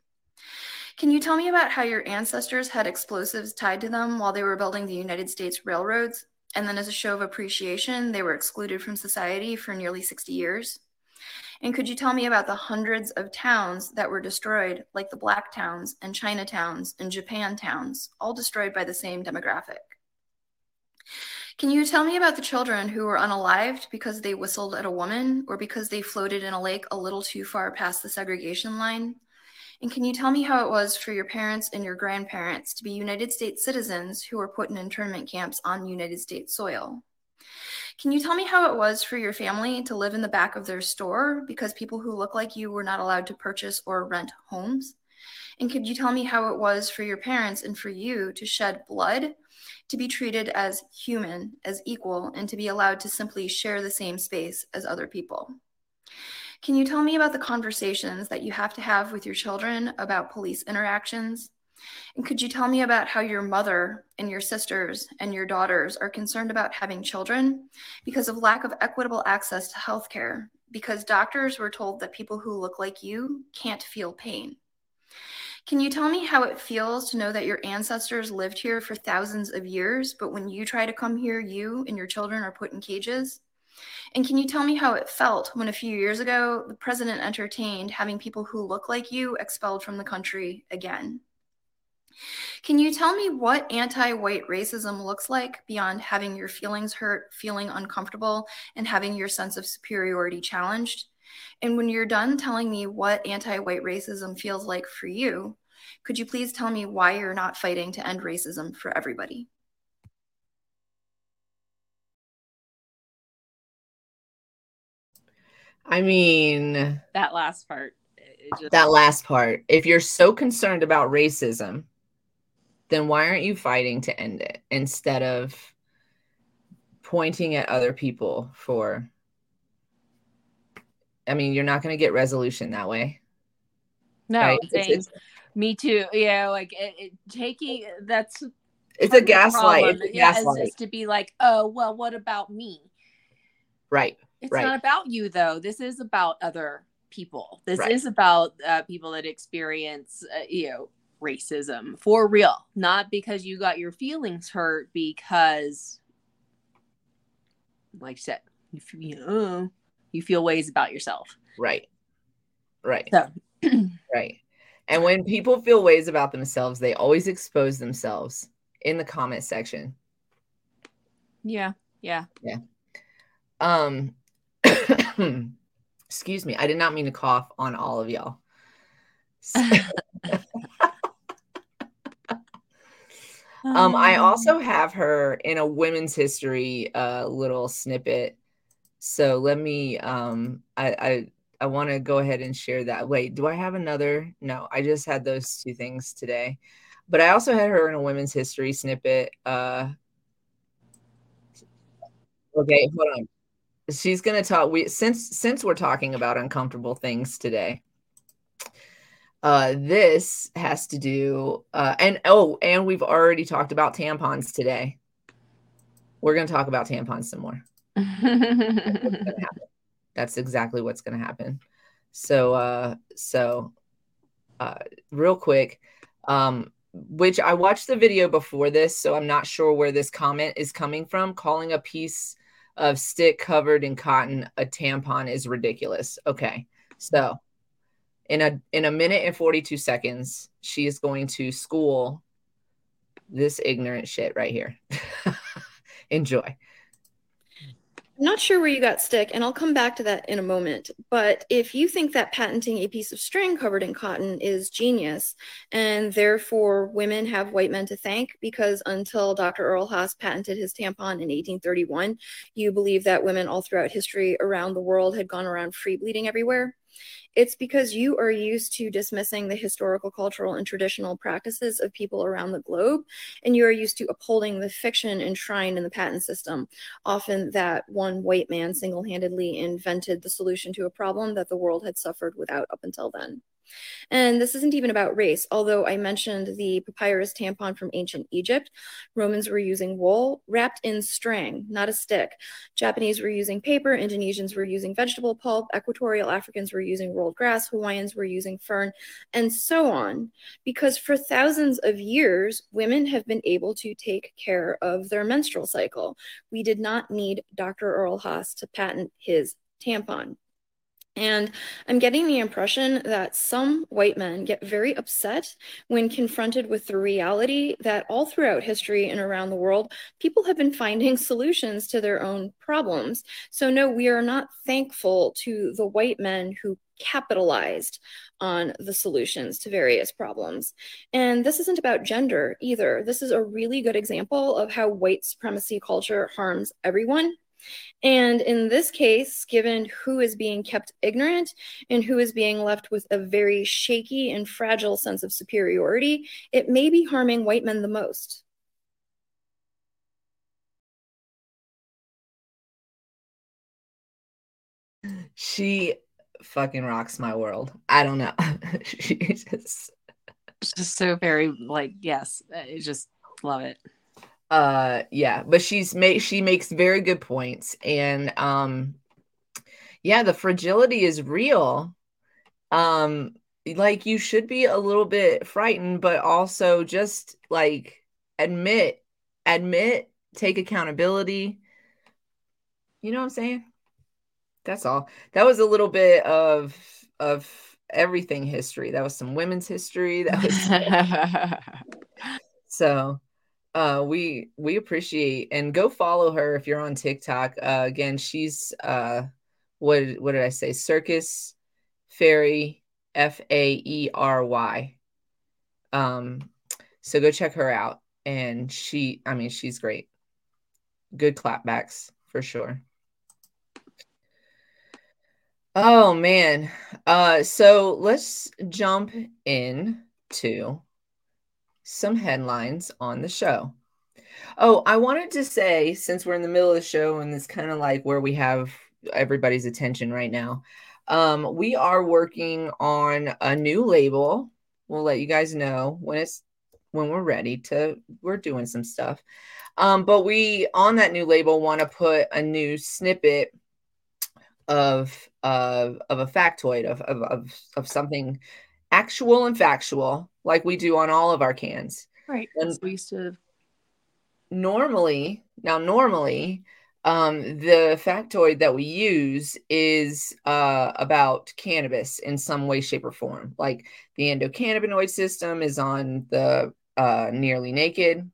Can you tell me about how your ancestors had explosives tied to them while they were building the United States railroads? And then, as a show of appreciation, they were excluded from society for nearly 60 years? And could you tell me about the hundreds of towns that were destroyed, like the Black towns and Chinatowns and Japan towns, all destroyed by the same demographic? Can you tell me about the children who were unalived because they whistled at a woman or because they floated in a lake a little too far past the segregation line? And can you tell me how it was for your parents and your grandparents to be United States citizens who were put in internment camps on United States soil? Can you tell me how it was for your family to live in the back of their store because people who look like you were not allowed to purchase or rent homes? And could you tell me how it was for your parents and for you to shed blood, to be treated as human, as equal, and to be allowed to simply share the same space as other people? Can you tell me about the conversations that you have to have with your children about police interactions, and could you tell me about how your mother and your sisters and your daughters are concerned about having children because of lack of equitable access to healthcare, because doctors were told that people who look like you can't feel pain? Can you tell me how it feels to know that your ancestors lived here for thousands of years, but when you try to come here, you and your children are put in cages? And can you tell me how it felt when a few years ago the president entertained having people who look like you expelled from the country again? Can you tell me what anti white racism looks like beyond having your feelings hurt, feeling uncomfortable, and having your sense of superiority challenged? And when you're done telling me what anti white racism feels like for you, could you please tell me why you're not fighting to end racism for everybody? I mean, that last part. Just... That last part. If you're so concerned about racism, then why aren't you fighting to end it instead of pointing at other people for I mean, you're not going to get resolution that way. No, right? it's, it's, me too. Yeah, like it, it, taking that's it's a gaslight. It's a yeah, gaslight. Is, to be like, oh well, what about me? Right. It's right. not about you though. This is about other people. This right. is about uh, people that experience, uh, you know, racism for real, not because you got your feelings hurt, because, like I said, you feel, you feel ways about yourself. Right. Right. So. right. And when people feel ways about themselves, they always expose themselves in the comment section. Yeah. Yeah. Yeah. Um, excuse me. I did not mean to cough on all of y'all. Um, I also have her in a women's history uh little snippet. So let me um I I I want to go ahead and share that. Wait, do I have another? No, I just had those two things today. But I also had her in a women's history snippet. Uh Okay, hold on. She's going to talk we since since we're talking about uncomfortable things today. Uh, this has to do, uh, and oh, and we've already talked about tampons today. We're going to talk about tampons some more. That's exactly what's going to happen. So, uh, so, uh, real quick, um, which I watched the video before this, so I'm not sure where this comment is coming from. Calling a piece of stick covered in cotton a tampon is ridiculous. Okay, so in a in a minute and 42 seconds she is going to school this ignorant shit right here enjoy I'm not sure where you got stick, and I'll come back to that in a moment. But if you think that patenting a piece of string covered in cotton is genius, and therefore women have white men to thank, because until Dr. Earl Haas patented his tampon in 1831, you believe that women all throughout history around the world had gone around free bleeding everywhere. It's because you are used to dismissing the historical, cultural, and traditional practices of people around the globe, and you are used to upholding the fiction enshrined in the patent system. Often, that one white man single handedly invented the solution to a problem that the world had suffered without up until then. And this isn't even about race, although I mentioned the papyrus tampon from ancient Egypt. Romans were using wool wrapped in string, not a stick. Japanese were using paper, Indonesians were using vegetable pulp, Equatorial Africans were using rolled grass, Hawaiians were using fern, and so on. Because for thousands of years, women have been able to take care of their menstrual cycle. We did not need Dr. Earl Haas to patent his tampon. And I'm getting the impression that some white men get very upset when confronted with the reality that all throughout history and around the world, people have been finding solutions to their own problems. So, no, we are not thankful to the white men who capitalized on the solutions to various problems. And this isn't about gender either. This is a really good example of how white supremacy culture harms everyone and in this case, given who is being kept ignorant and who is being left with a very shaky and fragile sense of superiority, it may be harming white men the most. She fucking rocks my world. I don't know. She's just... just so very like yes, I just love it uh yeah but she's made she makes very good points and um yeah the fragility is real. Um like you should be a little bit frightened but also just like admit admit take accountability. You know what i'm saying? That's all. That was a little bit of of everything history. That was some women's history. That was so uh we we appreciate and go follow her if you're on tiktok uh again she's uh what what did i say? Circus fairy f-a-e-r-y um so go check her out and she i mean she's great. Good clapbacks for sure. Oh man. Uh so let's jump in to some headlines on the show. Oh, I wanted to say, since we're in the middle of the show and it's kind of like where we have everybody's attention right now, um, we are working on a new label. We'll let you guys know when it's when we're ready to. We're doing some stuff, um, but we on that new label want to put a new snippet of of of a factoid of of of, of something actual and factual like we do on all of our cans. Right. And we used to normally now normally um, the factoid that we use is uh, about cannabis in some way, shape, or form. Like the endocannabinoid system is on the uh, nearly naked,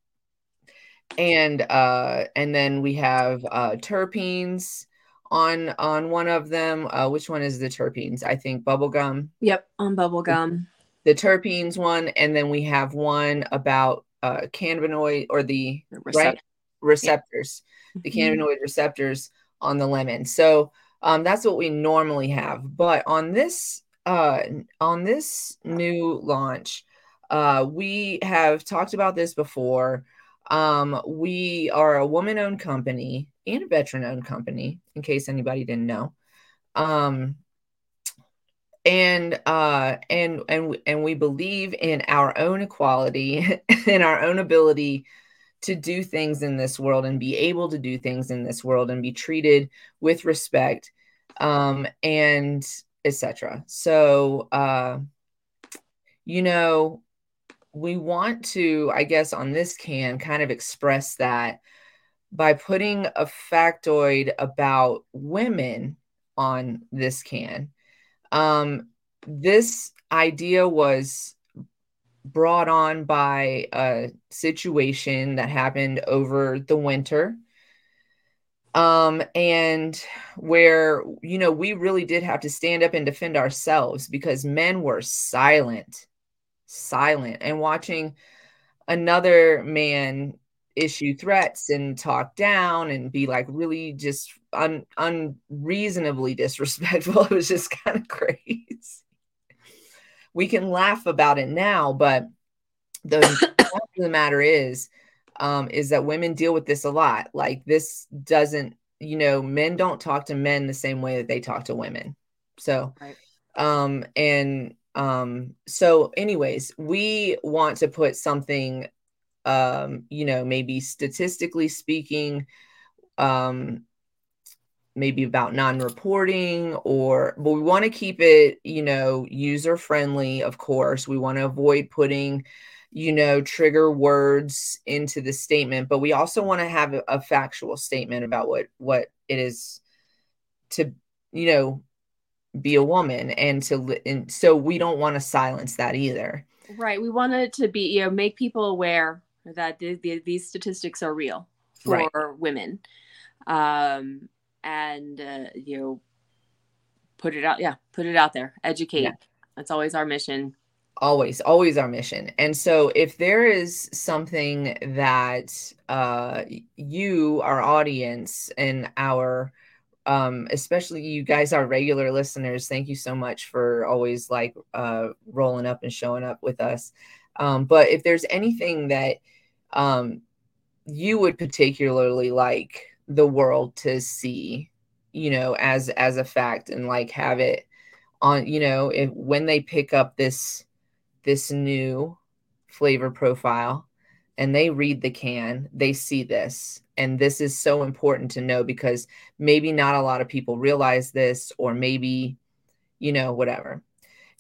and uh, and then we have uh, terpenes on on one of them. Uh, which one is the terpenes? I think bubblegum. Yep, on bubblegum the terpenes one, and then we have one about uh, cannabinoid or the right receptors, yeah. the mm-hmm. cannabinoid receptors on the lemon. So um, that's what we normally have. But on this uh, on this new launch, uh, we have talked about this before. Um, we are a woman owned company and a veteran owned company, in case anybody didn't know. Um, and uh, and and and we believe in our own equality and our own ability to do things in this world and be able to do things in this world and be treated with respect um, and etc. So uh, you know we want to, I guess, on this can kind of express that by putting a factoid about women on this can. Um, this idea was brought on by a situation that happened over the winter um, and where you know we really did have to stand up and defend ourselves because men were silent silent and watching another man issue threats and talk down and be like really just un- unreasonably disrespectful. It was just kind of crazy. We can laugh about it now, but the fact of the matter is, um, is that women deal with this a lot. Like this doesn't, you know, men don't talk to men the same way that they talk to women. So, right. um, and um, so, anyways, we want to put something, um, you know, maybe statistically speaking, um, maybe about non-reporting or but we want to keep it you know user friendly of course. We want to avoid putting you know trigger words into the statement but we also want to have a, factual statement about what what it is to you know be a woman and to and so we don't want to silence that either. Right we want it to be you know make people aware that the, the, these statistics are real for right. women um and uh, you know put it out yeah put it out there educate yeah. that's always our mission always always our mission and so if there is something that uh you our audience and our um, especially you guys our regular listeners. Thank you so much for always like uh, rolling up and showing up with us. Um, but if there's anything that um, you would particularly like the world to see, you know, as as a fact, and like have it on, you know, if when they pick up this this new flavor profile and they read the can, they see this. And this is so important to know because maybe not a lot of people realize this or maybe you know whatever.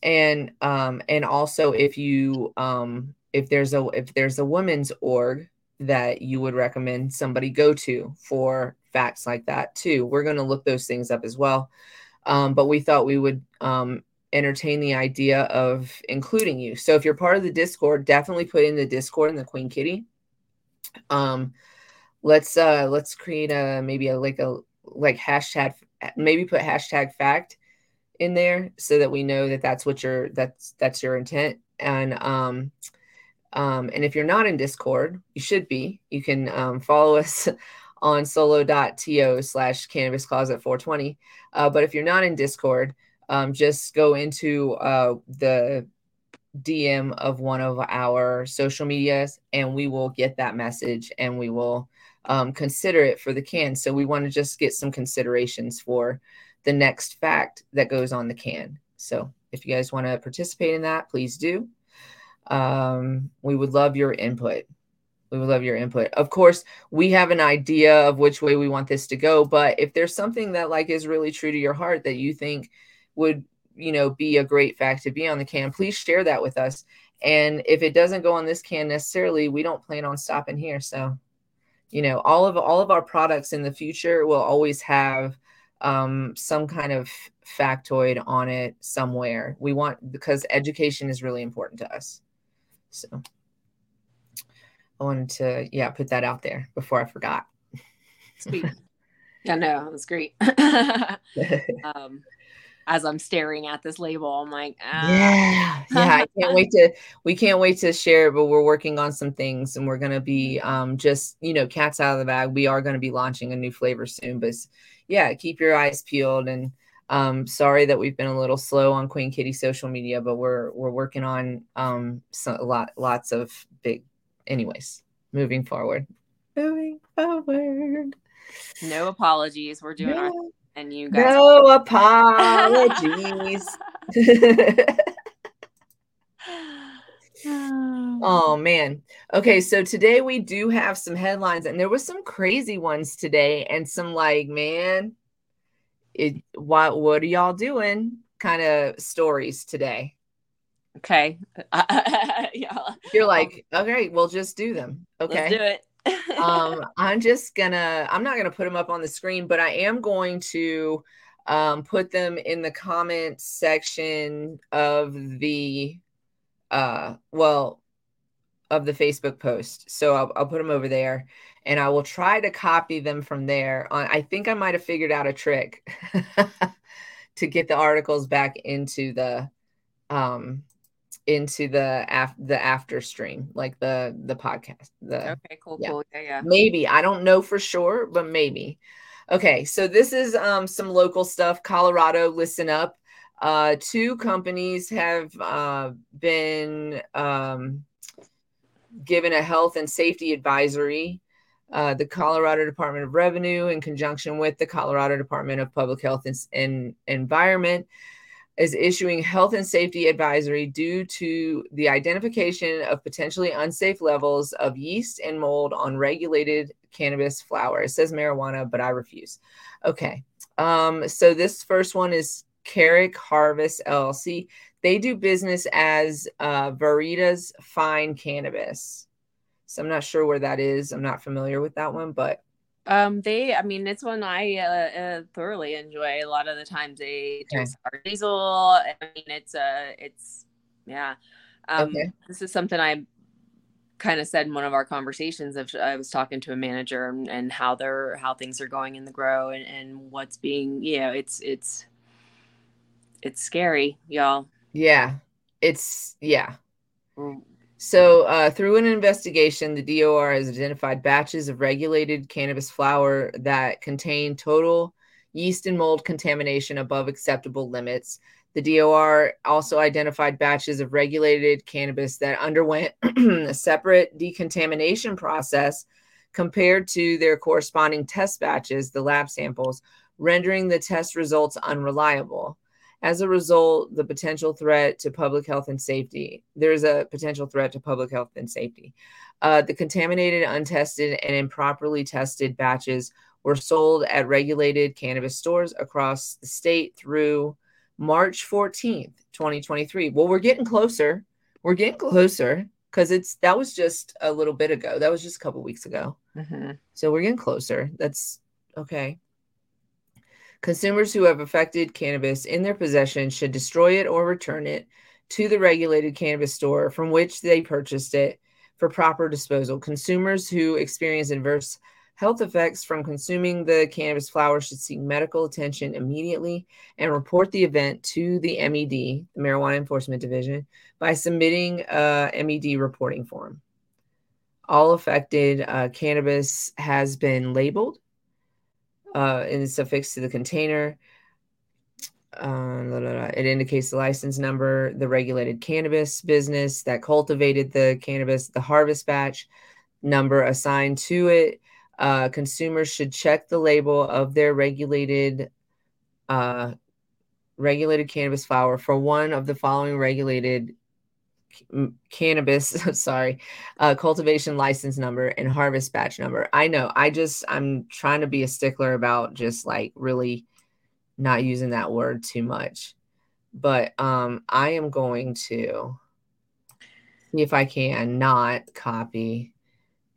And um and also if you um if there's a if there's a women's org that you would recommend somebody go to for facts like that too we're going to look those things up as well. Um, but we thought we would um, entertain the idea of including you. So if you're part of the discord definitely put in the discord and the queen kitty. Um, let's uh let's create a maybe a like a like hashtag maybe put hashtag fact in there so that we know that that's what your that's that's your intent. And um um and if you're not in discord you should be you can um, follow us on solo.to slash cannabis closet 420 uh, but if you're not in discord um, just go into uh, the dm of one of our social medias and we will get that message and we will um, consider it for the can. So we want to just get some considerations for the next fact that goes on the can. So if you guys want to participate in that, please do. Um, we would love your input. We would love your input. Of course, we have an idea of which way we want this to go, but if there's something that like is really true to your heart that you think would, you know, be a great fact to be on the can, please share that with us. And if it doesn't go on this can necessarily, we don't plan on stopping here. So you know all of all of our products in the future will always have um, some kind of factoid on it somewhere we want because education is really important to us so i wanted to yeah put that out there before i forgot sweet yeah no that's great um, as I'm staring at this label. I'm like, ah. yeah, yeah. I can't wait to. We can't wait to share. It, but we're working on some things, and we're gonna be um just you know cats out of the bag. We are gonna be launching a new flavor soon, but yeah, keep your eyes peeled. And um, sorry that we've been a little slow on Queen Kitty social media, but we're we're working on um so, a lot lots of big. Anyways, moving forward. Moving forward. No apologies. We're doing our and you guys no apologies. oh man. Okay, so today we do have some headlines and there was some crazy ones today and some like, man, it what what are y'all doing kind of stories today. Okay. yeah. You're like, okay, we'll just do them. Okay. Let's do it um, I'm just gonna, I'm not gonna put them up on the screen, but I am going to um, put them in the comment section of the, uh, well, of the Facebook post. So I'll, I'll put them over there and I will try to copy them from there. I think I might have figured out a trick to get the articles back into the, um, into the af- the after stream, like the the podcast. The okay, cool, yeah. cool, yeah, yeah. Maybe I don't know for sure, but maybe. Okay, so this is um some local stuff. Colorado, listen up. Uh, two companies have uh, been um, given a health and safety advisory. Uh, the Colorado Department of Revenue, in conjunction with the Colorado Department of Public Health and, and Environment, is issuing health and safety advisory due to the identification of potentially unsafe levels of yeast and mold on regulated cannabis flower. It says marijuana, but I refuse. Okay. Um, so this first one is Carrick Harvest LLC. They do business as uh, Veritas Fine Cannabis. I'm not sure where that is. I'm not familiar with that one, but um, they, I mean, it's one I uh, uh, thoroughly enjoy. A lot of the times they do okay. sour diesel. I mean, it's uh, it's yeah. Um, okay. This is something I kind of said in one of our conversations. Of I was talking to a manager and, and how they're how things are going in the grow and, and what's being, you know, it's it's it's scary, y'all. Yeah, it's yeah. Mm. So, uh, through an investigation, the DOR has identified batches of regulated cannabis flower that contain total yeast and mold contamination above acceptable limits. The DOR also identified batches of regulated cannabis that underwent a separate decontamination process compared to their corresponding test batches, the lab samples, rendering the test results unreliable. As a result, the potential threat to public health and safety, there's a potential threat to public health and safety. Uh, the contaminated, untested, and improperly tested batches were sold at regulated cannabis stores across the state through March 14th, 2023. Well, we're getting closer. We're getting closer because it's that was just a little bit ago. That was just a couple weeks ago. Mm-hmm. So we're getting closer. That's okay. Consumers who have affected cannabis in their possession should destroy it or return it to the regulated cannabis store from which they purchased it for proper disposal. Consumers who experience adverse health effects from consuming the cannabis flower should seek medical attention immediately and report the event to the MED, the Marijuana Enforcement Division, by submitting a MED reporting form. All affected uh, cannabis has been labeled uh, and it's affixed to the container. Uh, blah, blah, blah. It indicates the license number, the regulated cannabis business that cultivated the cannabis, the harvest batch number assigned to it. Uh, consumers should check the label of their regulated uh, regulated cannabis flower for one of the following regulated cannabis sorry uh, cultivation license number and harvest batch number. I know i just i'm trying to be a stickler about just like really not using that word too much. But um i am going to see if i can not copy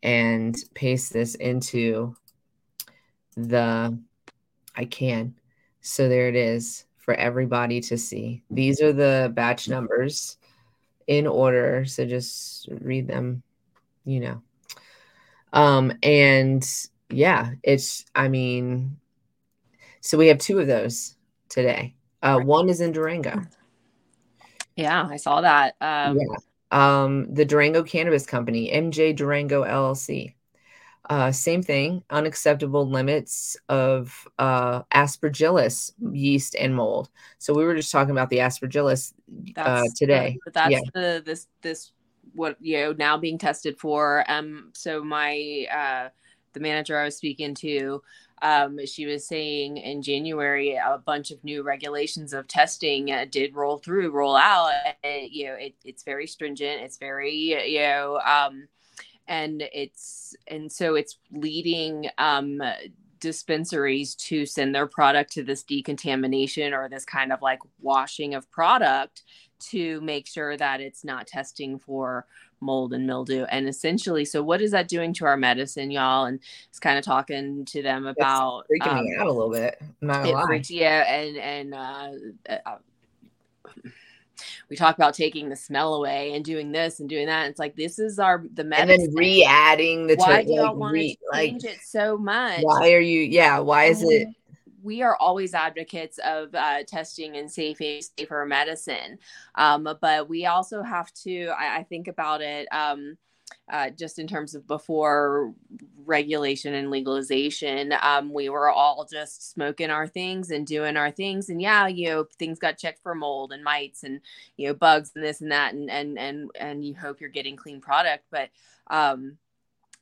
and paste this into the i can. So there it is for everybody to see. These are the batch numbers in order. So just read them, you know. Um, and yeah, it's, I mean, so we have two of those today. Uh. One is in Durango. Yeah, I saw that. Um, yeah. Um, the Durango Cannabis Company, MJ Durango LLC. Uh, same thing, unacceptable limits of uh, aspergillus yeast and mold. So we were just talking about the aspergillus uh, today. That's yeah. the this this what you know now being tested for. Um, so my uh, the manager I was speaking to, um, she was saying in January a bunch of new regulations of testing uh, did roll through, roll out. And, you know, it, it's very stringent. It's very you know. Um, and it's and so it's leading um, dispensaries to send their product to this decontamination or this kind of like washing of product to make sure that it's not testing for mold and mildew. And essentially so what is that doing to our medicine y'all? And it's kind of talking to them about it's freaking um, me out a little bit not it freaks, yeah and and uh, uh we talk about taking the smell away and doing this and doing that. It's like this is our the medicine. And then re-adding the why do y'all want re- to change like, it so much? Why are you? Yeah, why is it? We are always advocates of uh, testing and safe, safer medicine, um, but we also have to. I, I think about it. Um, uh, just in terms of before regulation and legalization, um, we were all just smoking our things and doing our things. And yeah, you know, things got checked for mold and mites and you know bugs and this and that, and and and and you hope you're getting clean product, but um,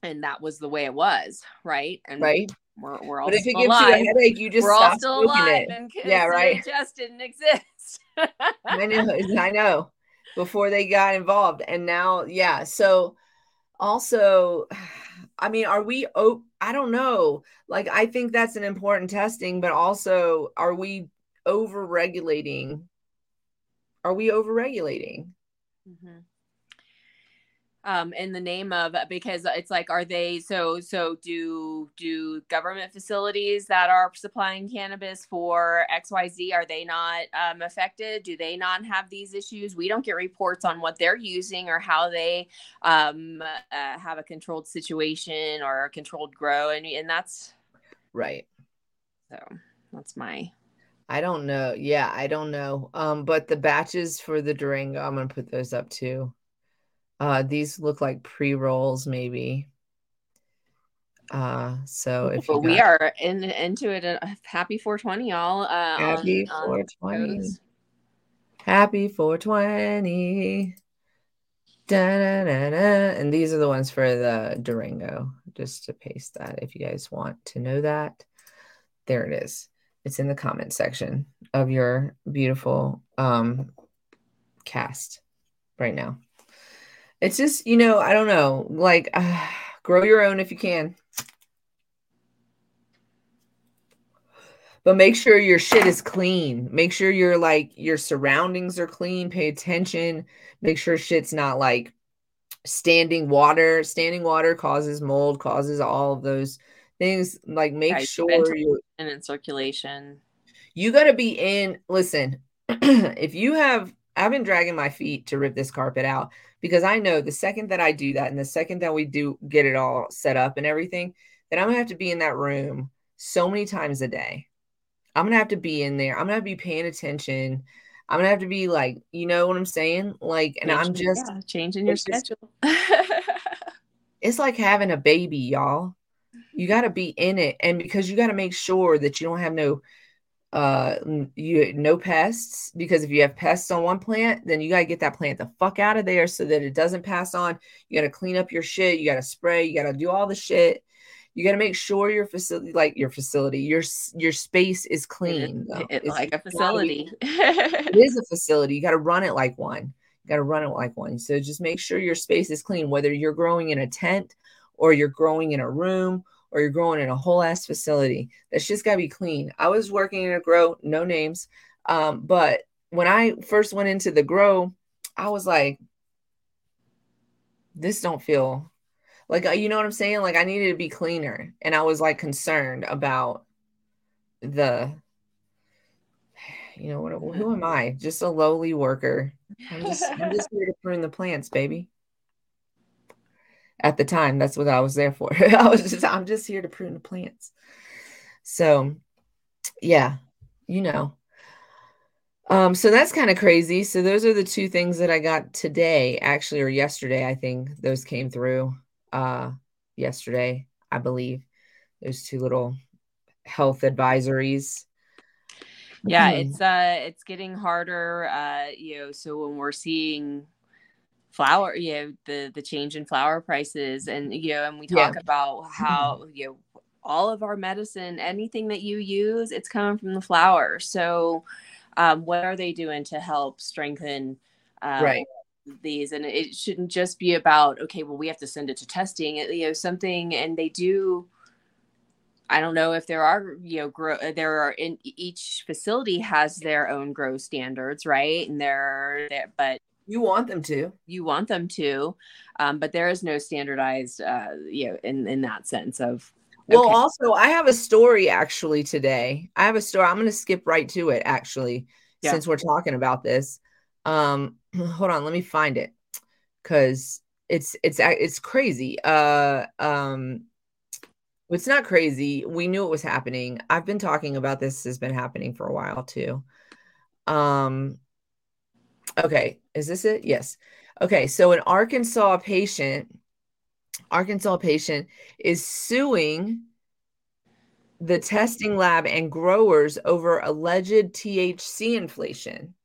and that was the way it was, right? And right. We're, we're all but if it gives alive. you a headache, you just we're all still alive it. and yeah, right. Just didn't exist. I know. I know. Before they got involved, and now, yeah. So also i mean are we oh i don't know. Like i think that's an important testing but also are we over regulating are we over regulating mm-hmm um, in the name of because it's like are they so so do do government facilities that are supplying cannabis for xyz are they not um, affected do they not have these issues we don't get reports on what they're using or how they um, uh, have a controlled situation or a controlled grow and and that's right so that's my I don't know. Yeah, I don't know. Um, but the batches for the Durango, I'm gonna put those up too. Uh, these look like pre rolls, maybe. Uh, so if got... we are in into it, uh, happy 420, y'all. Uh, happy on, 420. On happy 420. Da-da-da-da. And these are the ones for the Durango, just to paste that if you guys want to know that. There it is. It's in the comment section of your beautiful um, cast right now. It's just, you know, I don't know, like uh, grow your own if you can. But make sure your shit is clean. Make sure your like your surroundings are clean. Pay attention. Make sure shit's not like standing water. Standing water causes mold, causes all of those things. Like make sure you and in circulation. You got to be in. Listen, if you have, I've been dragging my feet to rip this carpet out because I know the second that I do that and the second that we do get it all set up and everything, that I'm gonna have to be in that room so many times a day. I'm gonna have to be in there. I'm gonna have to be paying attention. I'm gonna have to be like, you know what I'm saying? Like, and I'm just yeah, changing your schedule. it's like having a baby, y'all. You got to be in it, and because you got to make sure that you don't have no uh you no pests because if you have pests on one plant then you got to get that plant the fuck out of there so that it doesn't pass on. You got to clean up your shit you got to spray you got to do all the shit. You got to make sure your facility like your facility your your space is clean it, it, like a facility. It is a facility you got to run it like one you got to run it like one. So just make sure your space is clean whether you're growing in a tent or you're growing in a room or you're growing in a whole ass facility. That's just got to be clean. I was working in a grow, no names. Um, but when I first went into the grow, I was like, this don't feel like, uh, you know what I'm saying? Like I needed to be cleaner. And I was like concerned about the, you know, what, who am I? Just a lowly worker. I'm just, I'm just here to prune the plants, baby at the time that's what i was there for i was just i'm just here to prune the plants so yeah you know Um, so that's kind of crazy. So those are the two things that I got today, actually, or yesterday. I think those came through uh yesterday, I believe. Those two little health advisories. Yeah, mm-hmm. it's uh it's getting harder. Uh, you know, so when we're seeing flower, you know, the the change in flower prices and you know, and we talk yeah. about how, you know, all of our medicine, anything that you use, it's coming from the flower. So um, what are they doing to help strengthen um, right these and it shouldn't just be about okay well we have to send it to testing you know something and they do i don't know if there are you know grow there are in each facility has their own grow standards right and there but you want them to you want them to um, but there is no standardized uh, you know in in that sense of well, okay. also, I have a story actually today. I have a story. I'm going to skip right to it actually, yeah. since we're talking about this. Um, hold on, let me find it because it's it's it's crazy. Uh, um, it's not crazy. We knew it was happening. I've been talking about this has been happening for a while too. Um, okay, is this it? Yes. Okay, so an Arkansas patient Arkansas patient is suing the testing lab and growers over alleged THC inflation.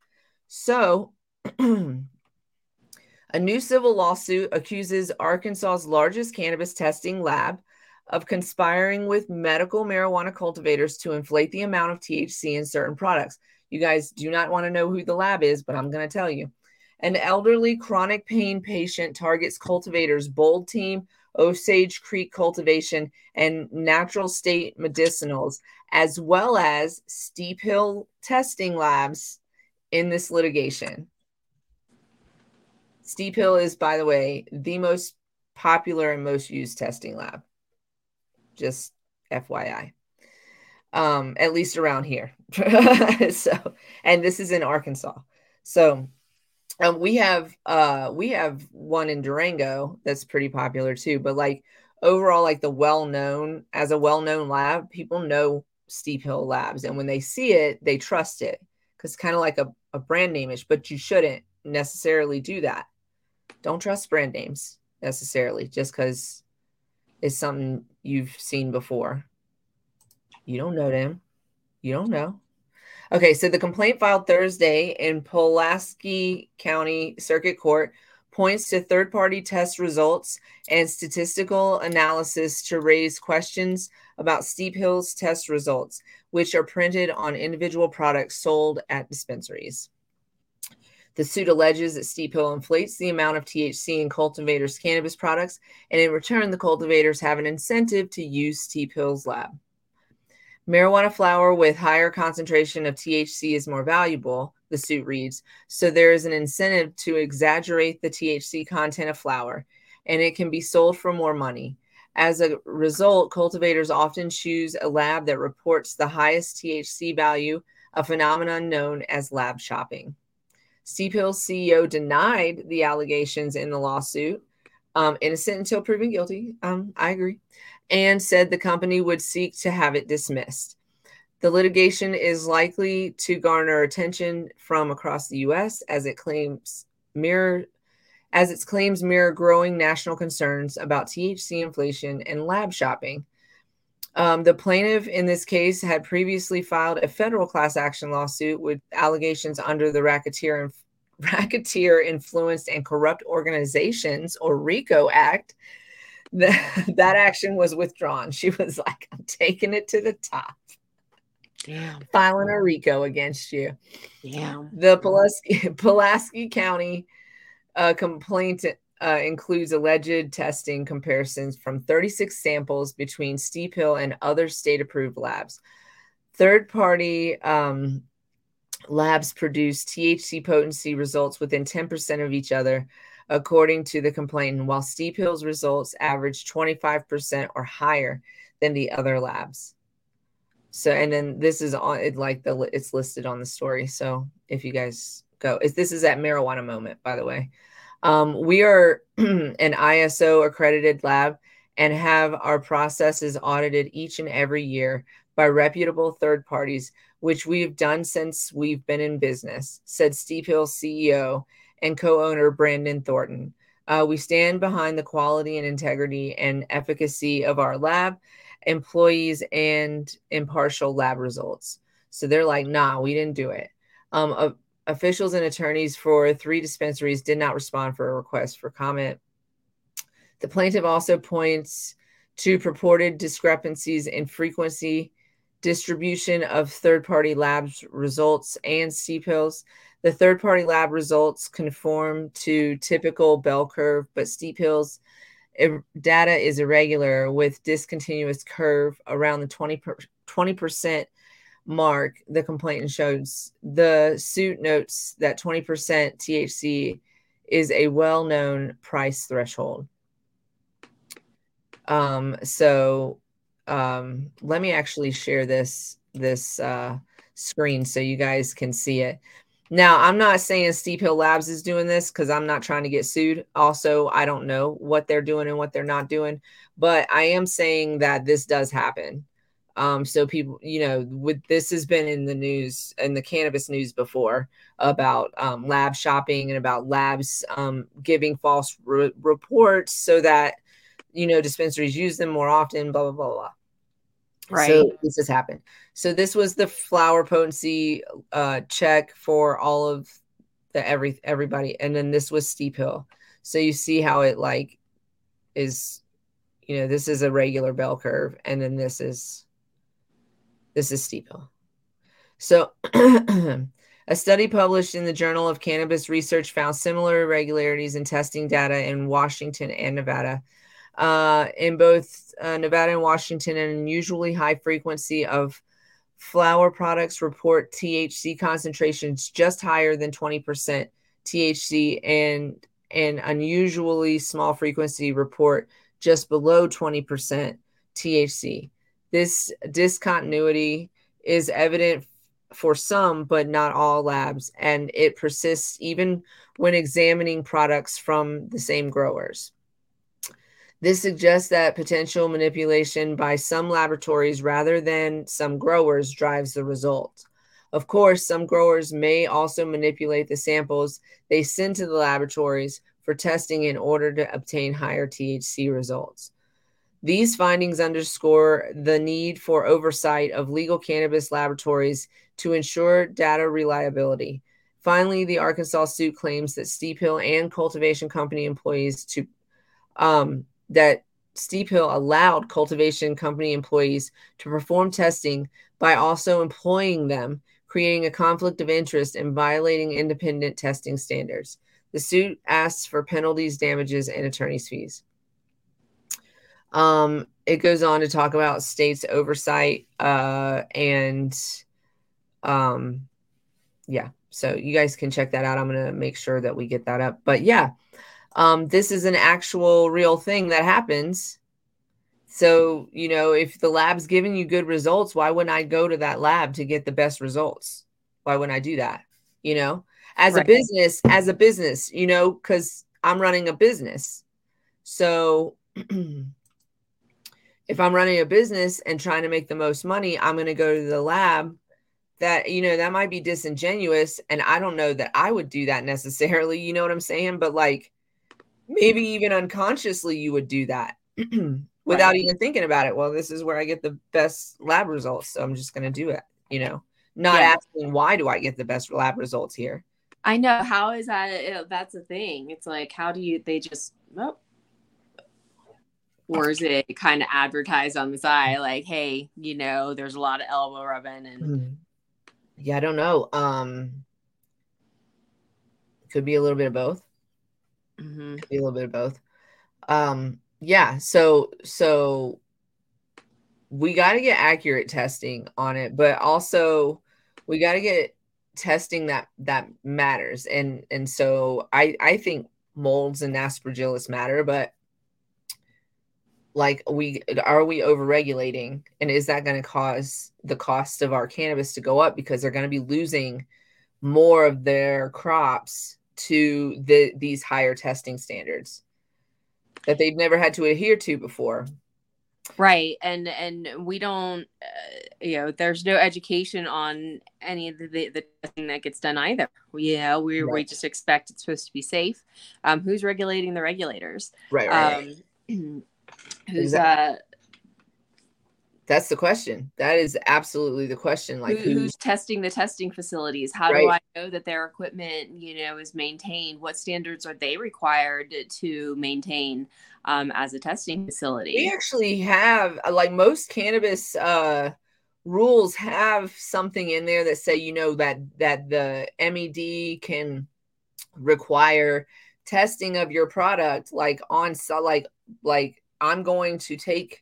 So, a new civil lawsuit accuses Arkansas's largest cannabis testing lab of conspiring with medical marijuana cultivators to inflate the amount of THC in certain products. You guys do not want to know who the lab is, but I'm going to tell you. An elderly chronic pain patient targets cultivators Bold Team, Osage Creek Cultivation, and Natural State Medicinals, as well as Steep Hill Testing Labs in this litigation. Steep Hill is, by the way, the most popular and most used testing lab. Just FYI. Um, at least around here. so, and this is in Arkansas. So um, we have uh we have one in Durango that's pretty popular too, but like overall, like the well known as a well known lab, people know Steep Hill Labs, and when they see it, they trust it because kind of like a, a brand name-ish, but you shouldn't necessarily do that. Don't trust brand names necessarily just because it's something you've seen before. You don't know them. You don't know. Okay, so the complaint filed Thursday in Pulaski County Circuit Court points to third party test results and statistical analysis to raise questions about Steep Hill's test results, which are printed on individual products sold at dispensaries. The suit alleges that Steep Hill inflates the amount of THC in cultivators' cannabis products, and in return, the cultivators have an incentive to use Steep Hill's lab. Marijuana flower with higher concentration of THC is more valuable, the suit reads. So there is an incentive to exaggerate the THC content of flower, and it can be sold for more money. As a result, cultivators often choose a lab that reports the highest THC value, a phenomenon known as lab shopping. Steep Hill's CEO denied the allegations in the lawsuit, um, innocent until proven guilty. Um, I agree and said the company would seek to have it dismissed. The litigation is likely to garner attention from across the US as it claims mirror as its claims mirror growing national concerns about THC inflation and lab shopping. Um, the plaintiff in this case had previously filed a federal class action lawsuit with allegations under the Racketeer, Racketeer Influenced and Corrupt Organizations, or RICO Act, that, that action was withdrawn. She was like, I'm taking it to the top. Damn. Filing a RICO against you. Damn. The Pulaski, Pulaski County uh, complaint uh, includes alleged testing comparisons from 36 samples between Steep Hill and other state approved labs. Third party um, labs produce THC potency results within 10% of each other, according to the complainant, while Steep Hill's results average 25% or higher than the other labs. So, and then this is on it, like the it's listed on the story. So, if you guys go, is this is at marijuana moment, by the way. Um, we are an ISO accredited lab and have our processes audited each and every year by reputable third parties which we've done since we've been in business, said Steep Hill CEO and co owner Brandon Thornton. Uh, we stand behind the quality and integrity and efficacy of our lab, employees, and impartial lab results. So they're like, nah, we didn't do it. Um, uh, officials and attorneys for three dispensaries did not respond for a request for comment. The plaintiff also points to purported discrepancies in frequency distribution of third party labs results and Steep Hills. The third party lab results conform to typical bell curve, but Steep Hills data is irregular with discontinuous curve around the 20 percent mark. The complainant shows the suit notes that 20% THC is a well known price threshold. Um, so um, let me actually share this this uh, screen so you guys can see it. Now, I'm not saying Steep Hill Labs is doing this because I'm not trying to get sued. Also, I don't know what they're doing and what they're not doing, but I am saying that this does happen. Um, so people, you know, with this has been in the news in the cannabis news before about um, lab shopping and about labs um, giving false re- reports so that you know dispensaries use them more often. Blah blah blah blah. Right. So this has happened. So this was the flower potency uh, check for all of the every everybody, and then this was steep hill. So you see how it like is, you know, this is a regular bell curve, and then this is this is steep hill. So a study published in the Journal of Cannabis Research found similar irregularities in testing data in Washington and Nevada uh, in both uh, Nevada and Washington, an unusually high frequency of flower products report THC concentrations just higher than 20% THC and an unusually small frequency report just below 20% THC. This discontinuity is evident for some, but not all labs, and it persists even when examining products from the same growers. This suggests that potential manipulation by some laboratories rather than some growers drives the result. Of course, some growers may also manipulate the samples they send to the laboratories for testing in order to obtain higher THC results. These findings underscore the need for oversight of legal cannabis laboratories to ensure data reliability. Finally, the Arkansas suit claims that Steep Hill and cultivation company employees to um, that Steep Hill allowed cultivation company employees to perform testing by also employing them, creating a conflict of interest and violating independent testing standards. The suit asks for penalties, damages, and attorney's fees. Um, it goes on to talk about states' oversight uh, and, um, yeah. So you guys can check that out. I'm going to make sure that we get that up. But yeah, um, this is an actual real thing that happens. So, you know, if the lab's giving you good results, why wouldn't I go to that lab to get the best results? Why wouldn't I do that? You know, as right. a business, as a business, you know, because I'm running a business. So, if I'm running a business and trying to make the most money, I'm going to go to the lab that, you know, that might be disingenuous. And I don't know that I would do that necessarily. You know what I'm saying? But like, maybe even unconsciously you would do that without right. even thinking about it. Well, this is where I get the best lab results, so I'm just going to do it, you know. Not yeah. asking why do I get the best lab results here. I know how is that that's a thing. It's like how do you they just oh, or is it kind of advertised on the side like hey, you know, there's a lot of elbow rubbing and mm-hmm. Yeah, I don't know. Um could be a little bit of both. Mm-hmm. Be a little bit of both. Um, yeah. So so we got to get accurate testing on it, but also we got to get testing that that matters. And and so I I think molds and aspergillus matter, but like we are we over regulating and is that going to cause the cost of our cannabis to go up because they're going to be losing more of their crops to the these higher testing standards that they've never had to adhere to before. right and and we don't uh, you know there's no education on any of the, the, the testing that gets done either yeah we, right. we just expect it's supposed to be safe um who's regulating the regulators right, right, um who's exactly. uh that's the question. That is absolutely the question. Like Who, who's testing the testing facilities? How right. do I know that their equipment, you know, is maintained? What standards are they required to maintain um, as a testing facility? We actually have, uh, like most cannabis uh, rules, have something in there that say, you know, that that the MED can require testing of your product, like on so like like I'm going to take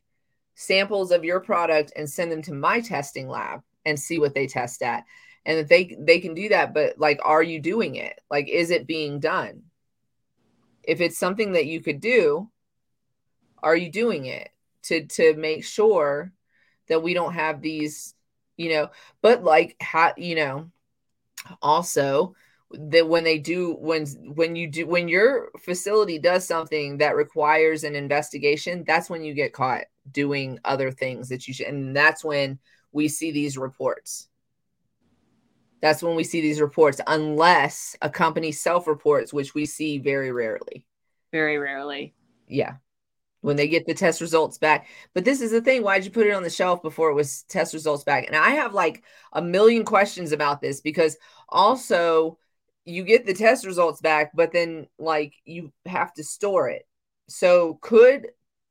samples of your product and send them to my testing lab and see what they test at. And that they they can do that but like are you doing it? Like is it being done? If it's something that you could do are you doing it to to make sure that we don't have these you know but like how you know also that when they do when when you do when your facility does something that requires an investigation that's when you get caught doing other things that you should and that's when we see these reports. That's when we see these reports unless a company self reports which we see very rarely. Very rarely. Yeah. When they get the test results back. But this is the thing why'd you put it on the shelf before it was test results back? And i have like a million questions about this because also you get the test results back but then like you have to store it. So could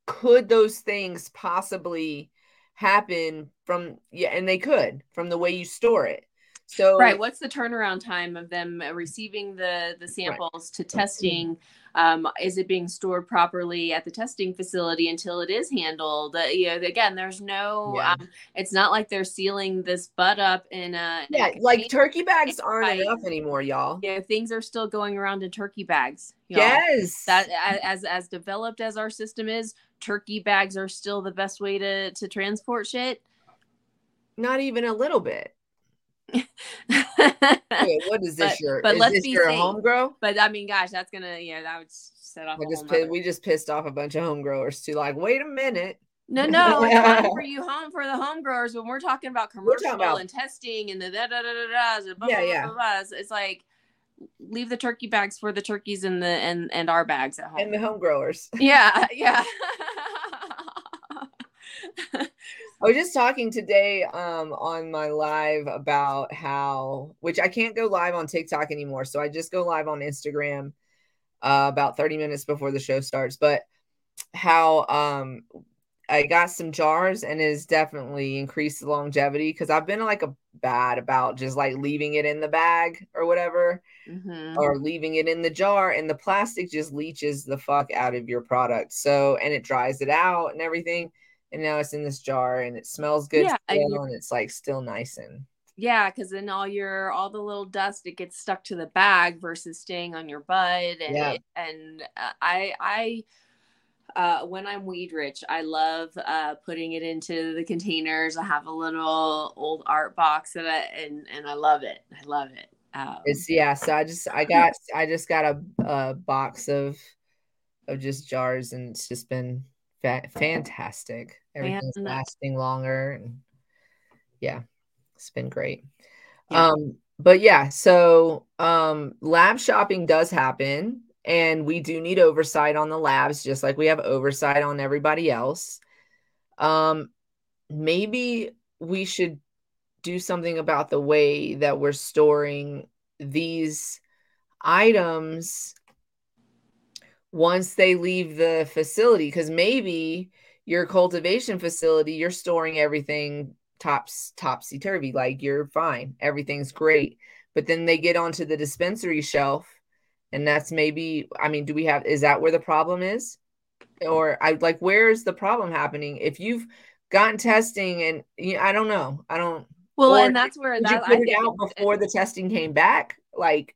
could those things possibly happen from yeah and they could from the way you store it so right. What's the turnaround time of them receiving the the samples right. to testing? Um, is it being stored properly at the testing facility until it is handled? Uh, you know again there's no yeah. um, it's not like they're sealing this butt up in a in yeah a like turkey bags aren't enough anymore y'all. Yeah things are still going around in turkey bags y'all. yes. That as as developed as our system is turkey bags are still the best way to to transport shit. Not even a little bit Wait, what is this? But, your but let's be your safe. home grow? But I mean, gosh, that's gonna yeah, that would set off. just pissed, we just pissed off a bunch of home growers too. Like, wait a minute. No, no, it's fine for you home for the home growers when we're talking about commercial talking about, and testing and the da da da da da. Yeah, yeah. Blah, blah, blah. It's like leave the turkey bags for the turkeys and the and and our bags at home and the home growers. Yeah, yeah. I was just talking today um, on my live about how, which I can't go live on TikTok anymore. So I just go live on Instagram uh, about 30 minutes before the show starts. But how um, I got some jars and has definitely increased the longevity because I've been like a bad about just like leaving it in the bag or whatever mm-hmm. or leaving it in the jar and the plastic just leaches the fuck out of your product. So, and it dries it out and everything and now it's in this jar and it smells good yeah, still, and it's like still nice and yeah because then all your all the little dust it gets stuck to the bag versus staying on your bud and yeah. and uh, i i uh, when I'm weed rich, I love uh, putting it into the containers. I have a little old art box that it, and and I love it. I love it. Um, it's yeah. So I just I got I just got a, a box of of just jars, and it's just been fa- fantastic. Everything's and lasting longer, and yeah, it's been great. Yeah. Um, but yeah, so um, lab shopping does happen, and we do need oversight on the labs, just like we have oversight on everybody else. Um, maybe we should do something about the way that we're storing these items once they leave the facility because maybe your cultivation facility you're storing everything tops topsy turvy like you're fine everything's great. But then they get onto the dispensary shelf and that's maybe i mean do we have is that where the problem is? Or i like where's the problem happening? If you've gotten testing and you know, i don't know i don't well and that's where that, you put I it out before the testing came back? Like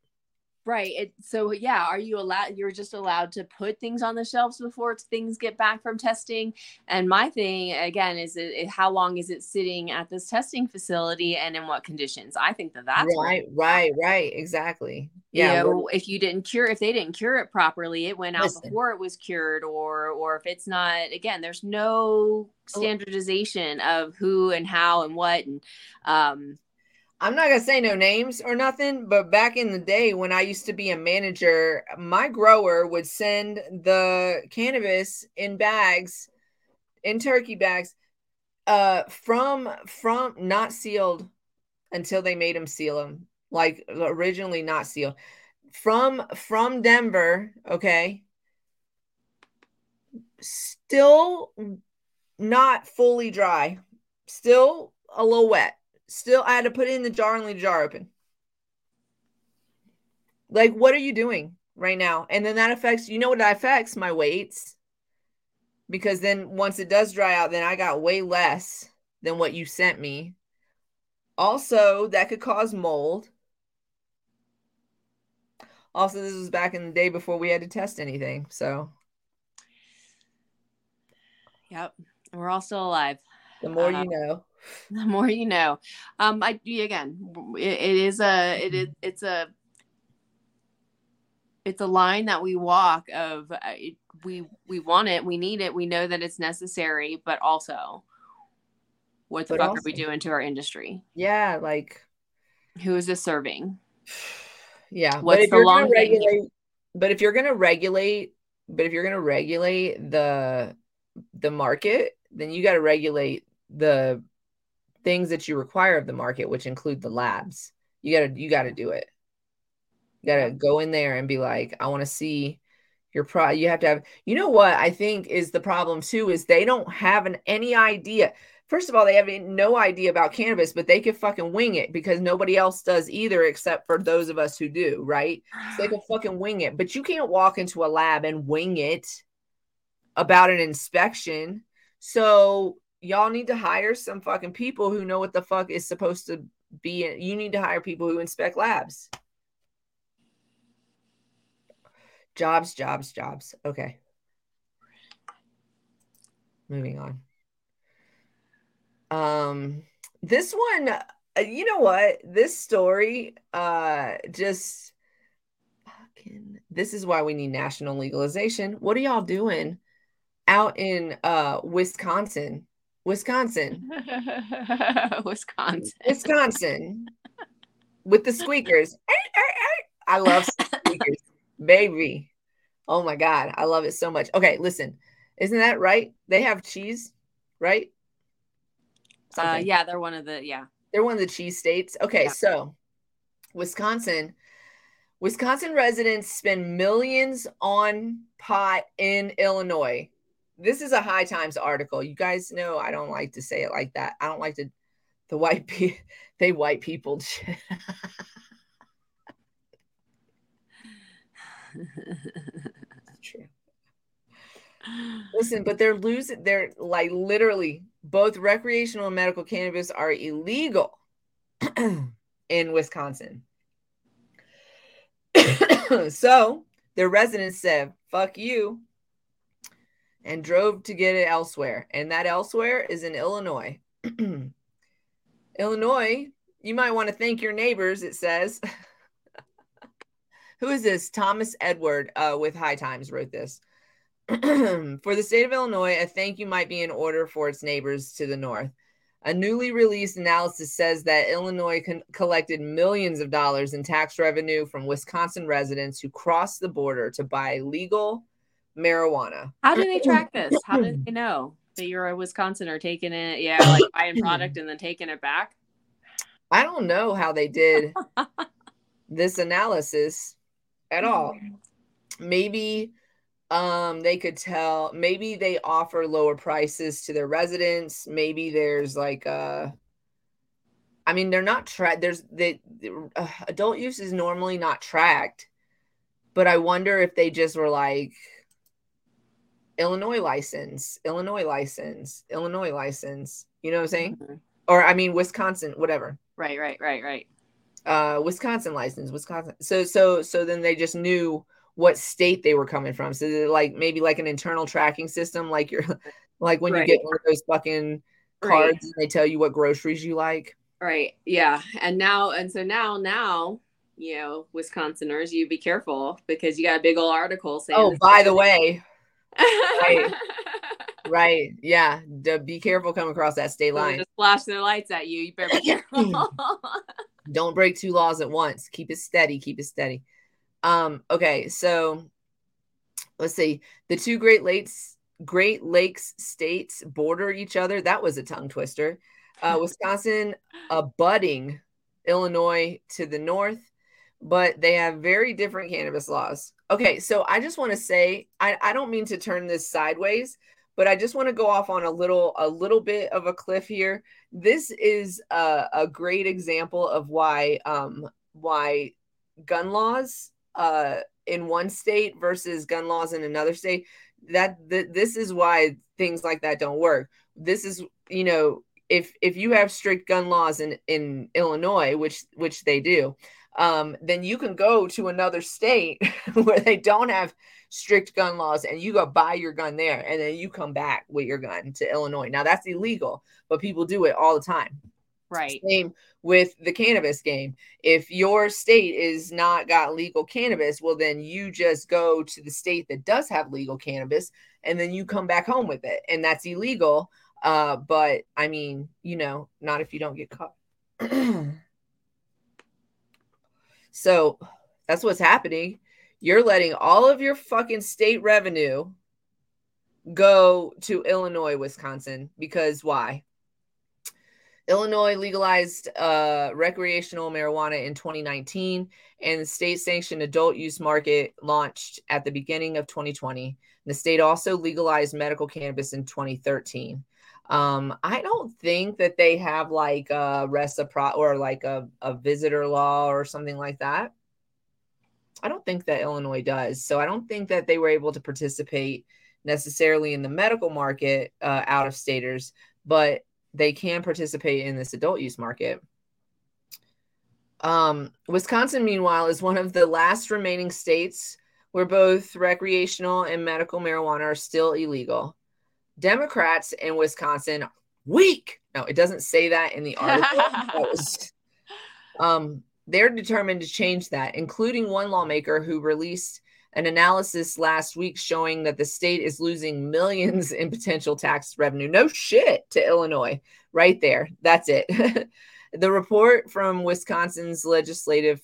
Right. It, so yeah, are you allowed? You're just allowed to put things on the shelves before things get back from testing. And my thing again is it, how long is it sitting at this testing facility and in what conditions? I think that that's right, right, right, exactly. Yeah. You know, if you didn't cure, if they didn't cure it properly, it went out listen. before it was cured, or or if it's not. Again, there's no oh. standardization of who and how and what and um I'm not gonna say no names or nothing, but back in the day when I used to be a manager, my grower would send the cannabis in bags, in turkey bags, uh, from from not sealed until they made them seal them, like originally not sealed, from from Denver. Okay, still not fully dry, still a little wet Still, I had to put it in the jar and leave the jar open. Like, what are you doing right now? And then that affects, you know what that affects? My weights. Because then once it does dry out, then I got way less than what you sent me. Also, that could cause mold. Also, this was back in the day before we had to test anything. So, yep, we're all still alive. The more uh, you know. the more you know. Um i again it, it is a it is it's a it's a line that we walk of uh, we we want it we need it we know that it's necessary but also what the but fuck also, are we doing to our industry? Yeah like who is this serving? Yeah What's but if you're gonna regulate but if you're gonna regulate but if you're gonna regulate the the market then you got to regulate the things that you require of the market, which include the labs. You gotta you gotta do it. You gotta go in there and be like, I want to see your pro. You have to have. You know what I think is the problem too is they don't have an any idea. First of all, they have no idea about cannabis, but they could fucking wing it because nobody else does either, except for those of us who do, right? So they can fucking wing it. But you can't walk into a lab and wing it about an inspection. So y'all need to hire some fucking people who know what the fuck is supposed to be. In, You need to hire people who inspect labs. Jobs, jobs, jobs. Okay. Moving on. Um, this one, uh, you know what? This story, uh, just fucking. This is why we need national legalization. What are y'all doing out in uh Wisconsin? Wisconsin. Wisconsin. Wisconsin. With the squeakers. I love squeakers. Baby. Oh my God. I love it so much. Okay, listen. Isn't that right? They have cheese, right? Uh, yeah, they're one of the, yeah. They're one of the cheese states. Okay, yeah. so Wisconsin. Wisconsin residents spend millions on pot in Illinois this is a high times article. You guys know I don't like to say it like that. I don't like to the white people they white people true. Listen, but they're losing they're like literally both recreational and medical cannabis are illegal in Wisconsin. so their residents said, fuck you and drove to get it elsewhere. And that elsewhere is in Illinois. Illinois, you might want to thank your neighbors, it says. Who is this? Thomas Edward uh, with High Times wrote this. for the state of Illinois, a thank you might be in order for its neighbors to the north. A newly released analysis says that Illinois con- collected millions of dollars in tax revenue from Wisconsin residents who crossed the border to buy legal marijuana. How do they track this? How do they know that you're a Wisconsin taking it? Yeah, like buying product and then taking it back. I don't know how they did this analysis at all. Maybe um they could tell maybe they offer lower prices to their residents maybe there's like uh i mean they're not tracked there's the uh, adult use is normally not tracked but i wonder if they just were like Illinois license, Illinois license, Illinois license. You know what I'm saying? Mm-hmm. Or I mean Wisconsin, whatever. Right, right, right, right. uh Wisconsin license, Wisconsin. So so so then they just knew what state they were coming from. So like maybe like an internal tracking system, like you're like when right. you get one of those fucking cards right. and they tell you what groceries you like. Right. Yeah. And now and so now now you know Wisconsiners, you be careful because you got a big old article saying. Oh, by the way. Right. right. Yeah. be careful coming across that state line. Just flash their lights at you. You better be careful. Don't break two laws at once. Keep it steady. Keep it steady. Um, okay, so let's see. The two Great Lakes Great Lakes states border each other. That was a tongue twister. Uh, Wisconsin abutting Illinois to the north, but they have very different cannabis laws. Okay, so I just want to say I, I don't mean to turn this sideways, but I just want to go off on a little a little bit of a cliff here. This is a, a great example of why um why gun laws uh in one state versus gun laws in another state that th- this is why things like that don't work this is you know if if you have strict gun laws in in Illinois which which they do um, then you can go to another state where they don't have strict gun laws and you go buy your gun there and then you come back with your gun to Illinois. Now that's illegal, but people do it all the time. Right. Same with the cannabis game. If your state is not got legal cannabis, well then you just go to the state that does have legal cannabis and then you come back home with it and that's illegal. Uh, but I mean, you know, not if you don't get caught. So that's what's happening. You're letting all of your fucking state revenue go to Illinois, Wisconsin, because why? Illinois legalized uh, recreational marijuana in 2019, and the state sanctioned adult use market launched at the beginning of 2020. The state also legalized medical cannabis in 2013. Um, I don't think that they have like a reciprocity or like a, a visitor law or something like that. I don't think that Illinois does. So I don't think that they were able to participate necessarily in the medical market uh, out of staters, but they can participate in this adult use market. Um, Wisconsin, meanwhile, is one of the last remaining states where both recreational and medical marijuana are still illegal. Democrats in Wisconsin weak. No, it doesn't say that in the article. was, um, they're determined to change that, including one lawmaker who released an analysis last week showing that the state is losing millions in potential tax revenue. No shit to Illinois, right there. That's it. the report from Wisconsin's Legislative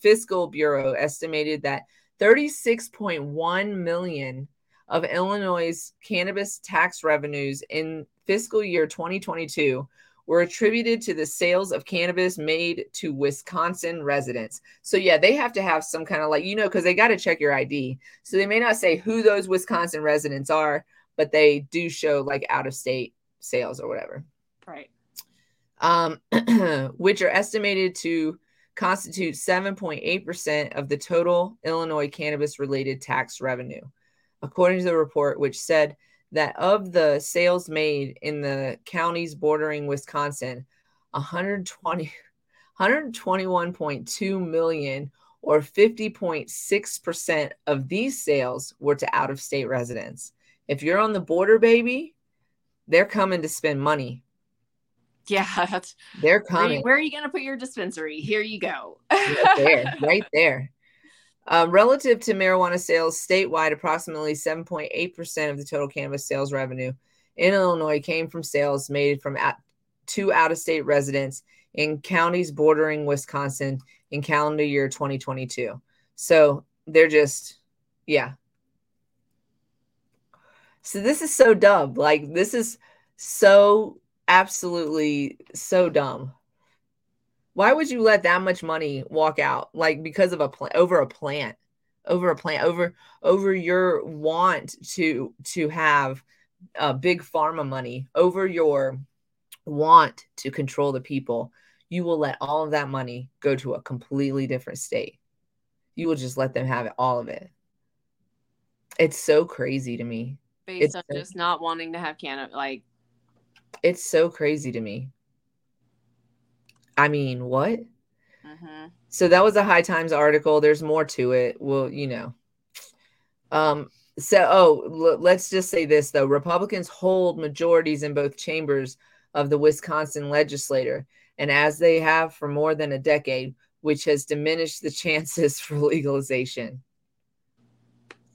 Fiscal Bureau estimated that 36.1 million of Illinois' cannabis tax revenues in fiscal year 2022 were attributed to the sales of cannabis made to Wisconsin residents. So yeah, they have to have some kind of like you know because they got to check your ID. So they may not say who those Wisconsin residents are, but they do show like out of state sales or whatever. Right. Um, which are estimated to constitute 7.8% of the total Illinois cannabis related tax revenue according to the report, which said that of the sales made in the counties bordering Wisconsin, 120, 121.2 million or 50.6% of these sales were to out of state residents. If you're on the border, baby, they're coming to spend money. Yeah, that's they're coming. Where, where are you going to put your dispensary? Here you go. right there, right there. Um, relative to marijuana sales statewide, approximately 7.8% of the total cannabis sales revenue in Illinois came from sales made from at, two out of state residents in counties bordering Wisconsin in calendar year 2022. So they're just, yeah. So this is so dumb. Like, this is so absolutely so dumb why would you let that much money walk out like because of a plant over a plant over a plant over over your want to to have uh, big pharma money over your want to control the people you will let all of that money go to a completely different state. You will just let them have it, all of it. It's so crazy to me. Based it's on so, just not wanting to have Canada like it's so crazy to me I mean, what? Mm-hmm. So that was a High Times article. There's more to it. Well, you know. Um. So, oh, l- let's just say this though: Republicans hold majorities in both chambers of the Wisconsin legislature, and as they have for more than a decade, which has diminished the chances for legalization.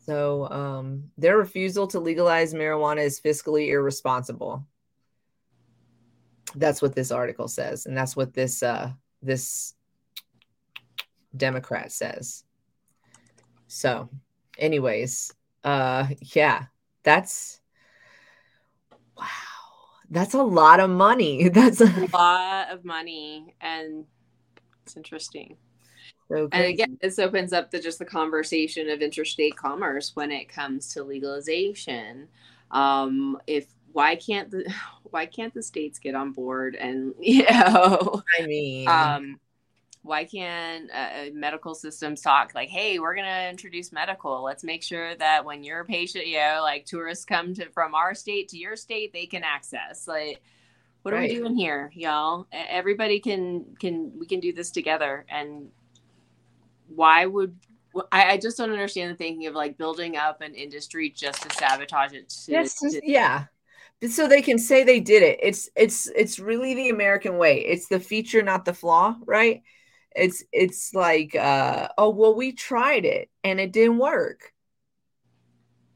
So, um, their refusal to legalize marijuana is fiscally irresponsible. That's what this article says, and that's what this uh, this Democrat says. So, anyways, uh, yeah, that's wow, that's a lot of money. That's a lot of money, and it's interesting. So and again, this opens up the just the conversation of interstate commerce when it comes to legalization. Um, if why can't the why can't the states get on board and you know i mean. um why can't uh, medical systems talk like hey we're going to introduce medical. Let's make sure that when you're a patient you know like tourists come to from our state to your state they can access. Like what right. are we doing here y'all? Everybody can can we can do this together. And why would I, I just don't understand the thinking of like building up an industry just to sabotage it to, yes, to, yeah so they can say they did it. It's it's it's really the american way. It's the feature not the flaw right? It's it's like uh oh well we tried it and it didn't work.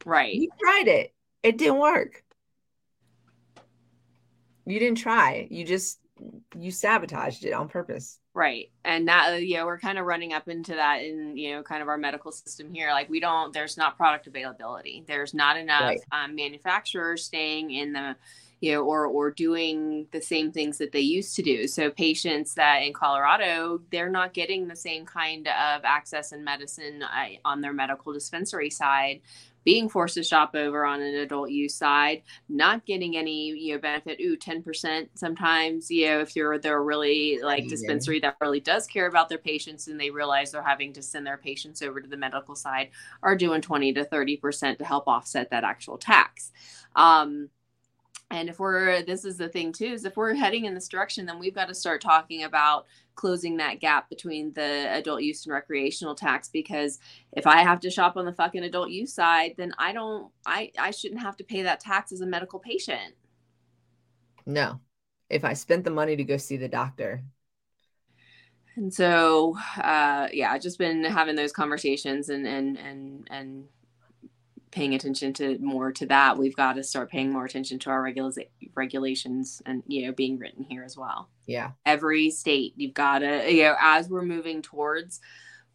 Right. You tried it. It didn't work. You didn't try. You just you sabotaged it on purpose right and that uh, yeah we're kind of running up into that in you know kind of our medical system here like we don't there's not product availability there's not enough right. um, manufacturers staying in the you know or or doing the same things that they used to do so patients that in colorado they're not getting the same kind of access and medicine uh, on their medical dispensary side being forced to shop over on an adult use side, not getting any, you know, benefit. Ooh, 10% sometimes, you know, if you're they're really like dispensary that really does care about their patients and they realize they're having to send their patients over to the medical side are doing 20 to 30% to help offset that actual tax. Um, and if we're this is the thing too is if we're heading in this direction then we've got to start talking about closing that gap between the adult use and recreational tax because if i have to shop on the fucking adult use side then i don't i i shouldn't have to pay that tax as a medical patient. No. If i spent the money to go see the doctor. And so uh yeah i've just been having those conversations and and and and paying attention to more to that we've got to start paying more attention to our regula- regulations and you know being written here as well. Yeah. Every state you've got to you know as we're moving towards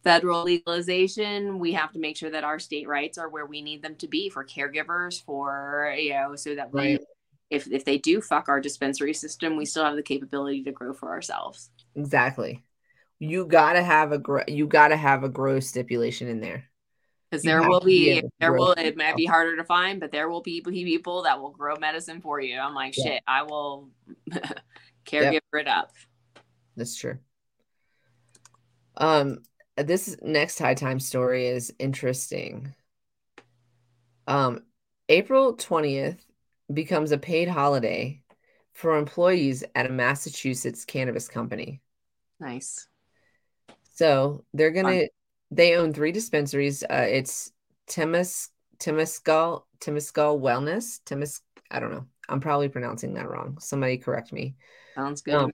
federal legalization we have to make sure that our state rights are where we need them to be for caregivers for you know so that we right. if if they do fuck our dispensary system we still have the capability to grow for ourselves. Exactly. You gotta have a gr- you gotta have a grow stipulation in there because there will be, be there will it might be harder to find but there will be people that will grow medicine for you. I'm like yeah. shit i will caregiver yep. it up. That's true. Um this next high time story is interesting. Um april 20th becomes a paid holiday for employees at a massachusetts cannabis company. Nice. So they're gonna they own three dispensaries. Uh, it's Timis Temescal Temescal Wellness. Temis I don't know. I'm probably pronouncing that wrong. Somebody correct me. Sounds good. Um,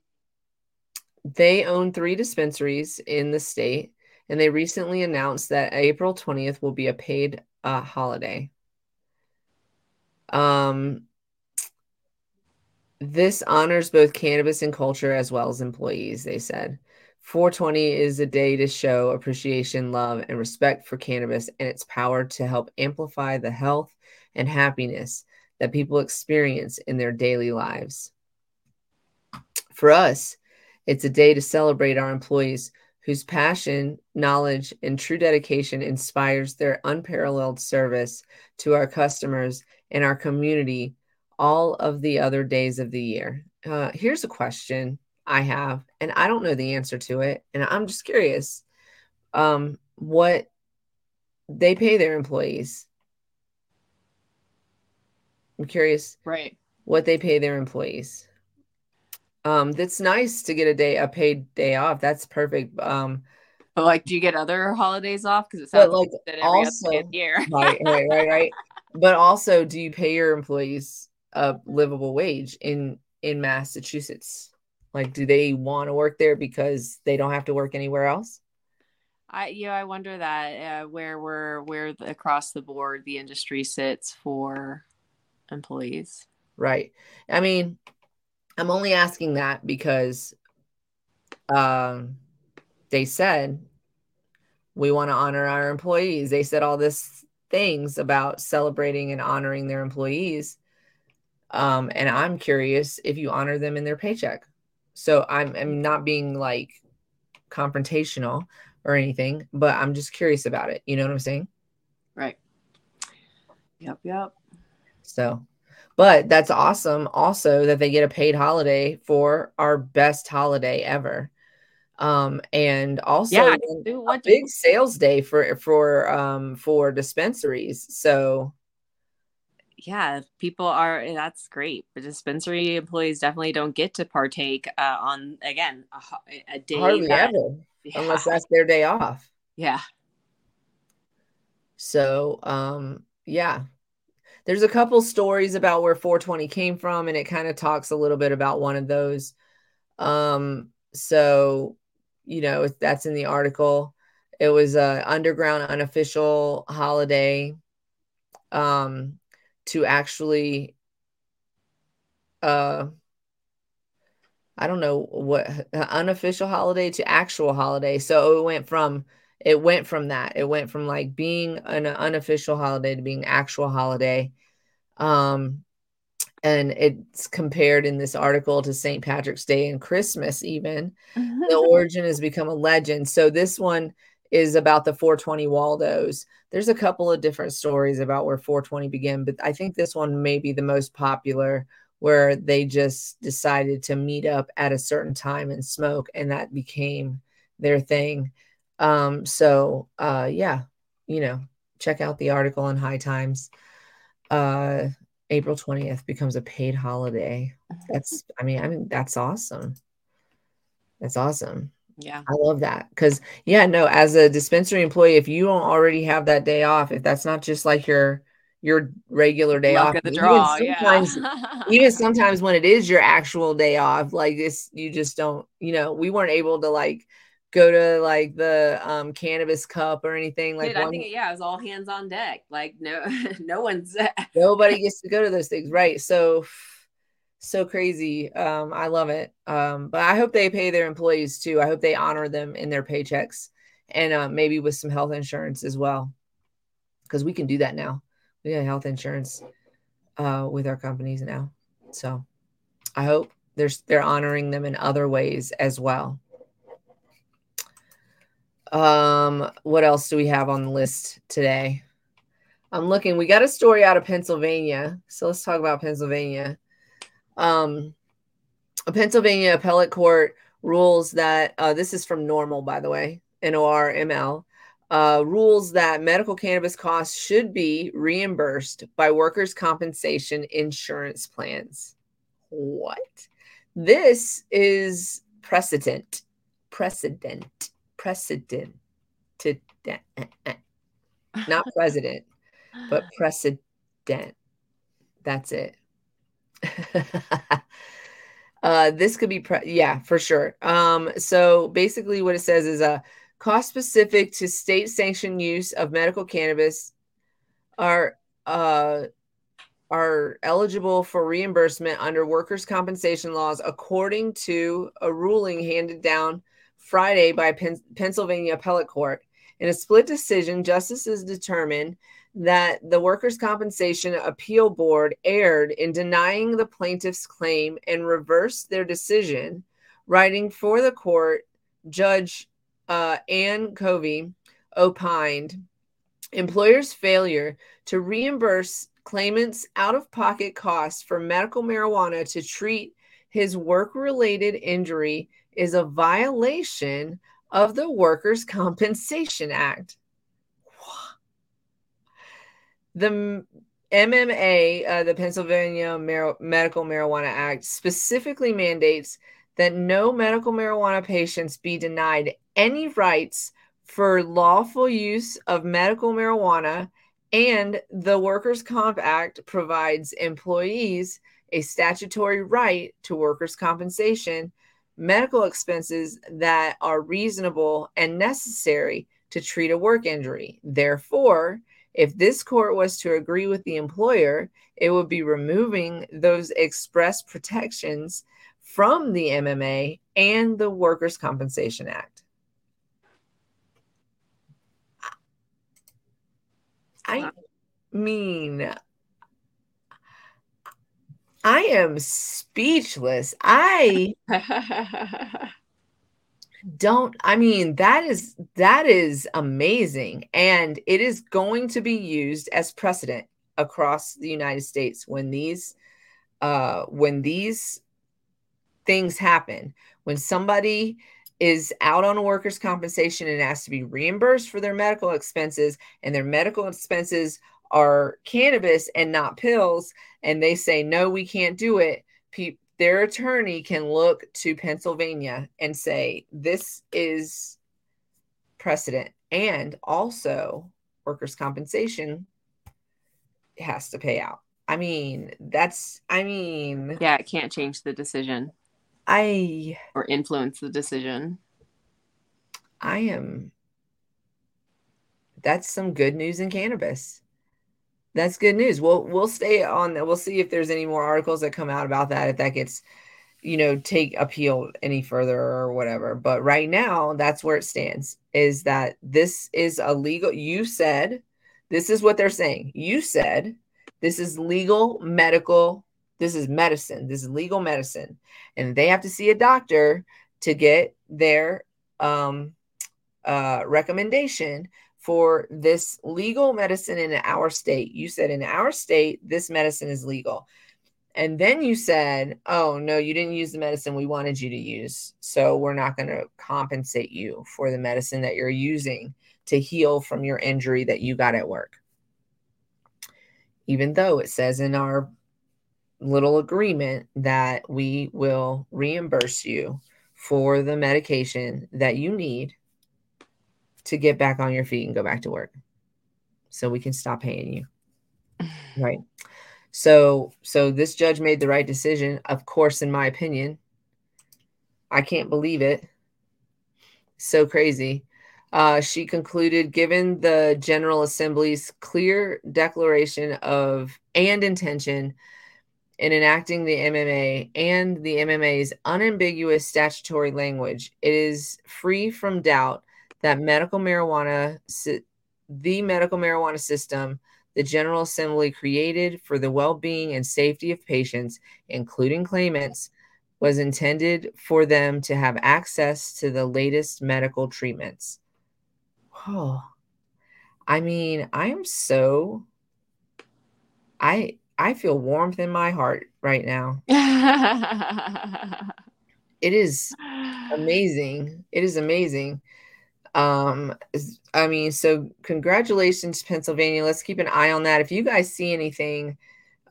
they own three dispensaries in the state, and they recently announced that April 20th will be a paid uh, holiday. Um, this honors both cannabis and culture as well as employees. They said. 420 is a day to show appreciation, love, and respect for cannabis and its power to help amplify the health and happiness that people experience in their daily lives. For us, it's a day to celebrate our employees whose passion, knowledge, and true dedication inspires their unparalleled service to our customers and our community all of the other days of the year. Uh, here's a question I have, and I don't know the answer to it, and I'm just curious um, what they pay their employees. I'm curious, right? What they pay their employees. Um, that's nice to get a day, a paid day off. That's perfect. Um, but like, do you get other holidays off? Because it sounds like that every also, other year. right, right, right, right. But also, do you pay your employees a livable wage in in Massachusetts? Like, do they want to work there because they don't have to work anywhere else? I yeah, I wonder that uh, where we're where the, across the board the industry sits for employees. Right. I mean, I'm only asking that because um they said we want to honor our employees. They said all this things about celebrating and honoring their employees. Um, and I'm curious if you honor them in their paycheck. So I'm, I'm not being like confrontational or anything, but I'm just curious about it. You know what I'm saying? Right. Yep. Yep. So, but that's awesome also that they get a paid holiday for our best holiday ever. Um, and also yeah, big sales day for for um for dispensaries. So yeah, people are that's great. But dispensary employees definitely don't get to partake uh, on again a, a day hardly that, ever yeah. unless that's their day off. Yeah. So um yeah, there's a couple stories about where 420 came from, and it kind of talks a little bit about one of those. Um, so you know that's in the article. It was a underground unofficial holiday um, to actually uh I don't know what unofficial holiday to actual holiday. So it went from it went from that. It went from like being an unofficial holiday to being actual holiday. Um, and it's compared in this article to St. Patrick's Day and Christmas, even. the origin has become a legend. So this one is about the 420 Waldos. There's a couple of different stories about where 420 began, but I think this one may be the most popular where they just decided to meet up at a certain time and smoke and that became their thing um, so uh, yeah, you know, check out the article on High Times. Uh, April 20th becomes a paid holiday. That's I mean, I mean that's awesome. That's awesome. Yeah. I love that. Cause yeah, no, as a dispensary employee, if you don't already have that day off, if that's not just like your your regular day Luck off. the draw, even sometimes, yeah. even sometimes when it is your actual day off, like this, you just don't, you know, we weren't able to like go to like the um cannabis cup or anything like Dude, I think yeah, it was all hands on deck. Like no no one's nobody gets to go to those things, right? So so crazy. Um I love it. Um but I hope they pay their employees too. I hope they honor them in their paychecks and uh, maybe with some health insurance as well. Cuz we can do that now. We have health insurance uh with our companies now. So I hope there's they're honoring them in other ways as well. Um, what else do we have on the list today? I'm looking. We got a story out of Pennsylvania. So let's talk about Pennsylvania. Um, a Pennsylvania appellate court rules that uh, this is from normal, by the way, NORML, uh, rules that medical cannabis costs should be reimbursed by workers' compensation insurance plans. What? This is precedent. Precedent precedent to not president, but precedent. That's it. uh, this could be, pre- yeah, for sure. Um, so basically, what it says is a uh, cost specific to state sanctioned use of medical cannabis are uh, are eligible for reimbursement under workers' compensation laws according to a ruling handed down Friday by Pen- Pennsylvania Appellate Court. In a split decision, justices determined that the Workers' Compensation Appeal Board erred in denying the plaintiff's claim and reversed their decision. Writing for the court, Judge uh, Anne Covey opined employers' failure to reimburse claimants' out of pocket costs for medical marijuana to treat his work related injury is a violation of the Workers' Compensation Act. The MMA, uh, the Pennsylvania Mar- Medical Marijuana Act, specifically mandates that no medical marijuana patients be denied any rights for lawful use of medical marijuana. And the Workers' Comp Act provides employees a statutory right to workers' compensation, medical expenses that are reasonable and necessary to treat a work injury. Therefore, if this court was to agree with the employer, it would be removing those express protections from the MMA and the Workers' Compensation Act. I mean, I am speechless. I don't I mean that is that is amazing. And it is going to be used as precedent across the United States when these uh when these things happen. When somebody is out on workers compensation and has to be reimbursed for their medical expenses and their medical expenses are cannabis and not pills and they say no we can't do it their attorney can look to Pennsylvania and say this is precedent and also workers compensation has to pay out i mean that's i mean yeah it can't change the decision I or influence the decision. I am that's some good news in cannabis. That's good news. We'll we'll stay on that. We'll see if there's any more articles that come out about that if that gets you know take appeal any further or whatever. But right now that's where it stands is that this is a legal you said this is what they're saying. You said this is legal medical this is medicine. This is legal medicine. And they have to see a doctor to get their um, uh, recommendation for this legal medicine in our state. You said in our state, this medicine is legal. And then you said, oh, no, you didn't use the medicine we wanted you to use. So we're not going to compensate you for the medicine that you're using to heal from your injury that you got at work. Even though it says in our little agreement that we will reimburse you for the medication that you need to get back on your feet and go back to work. So we can stop paying you. Right. So so this judge made the right decision. Of course in my opinion i can't believe it. So crazy. Uh, she concluded given the general assembly's clear declaration of and intention in enacting the MMA and the MMA's unambiguous statutory language, it is free from doubt that medical marijuana, the medical marijuana system, the General Assembly created for the well being and safety of patients, including claimants, was intended for them to have access to the latest medical treatments. Oh, I mean, I am so. I I feel warmth in my heart right now. it is amazing. It is amazing. Um, I mean, so congratulations, Pennsylvania. Let's keep an eye on that. If you guys see anything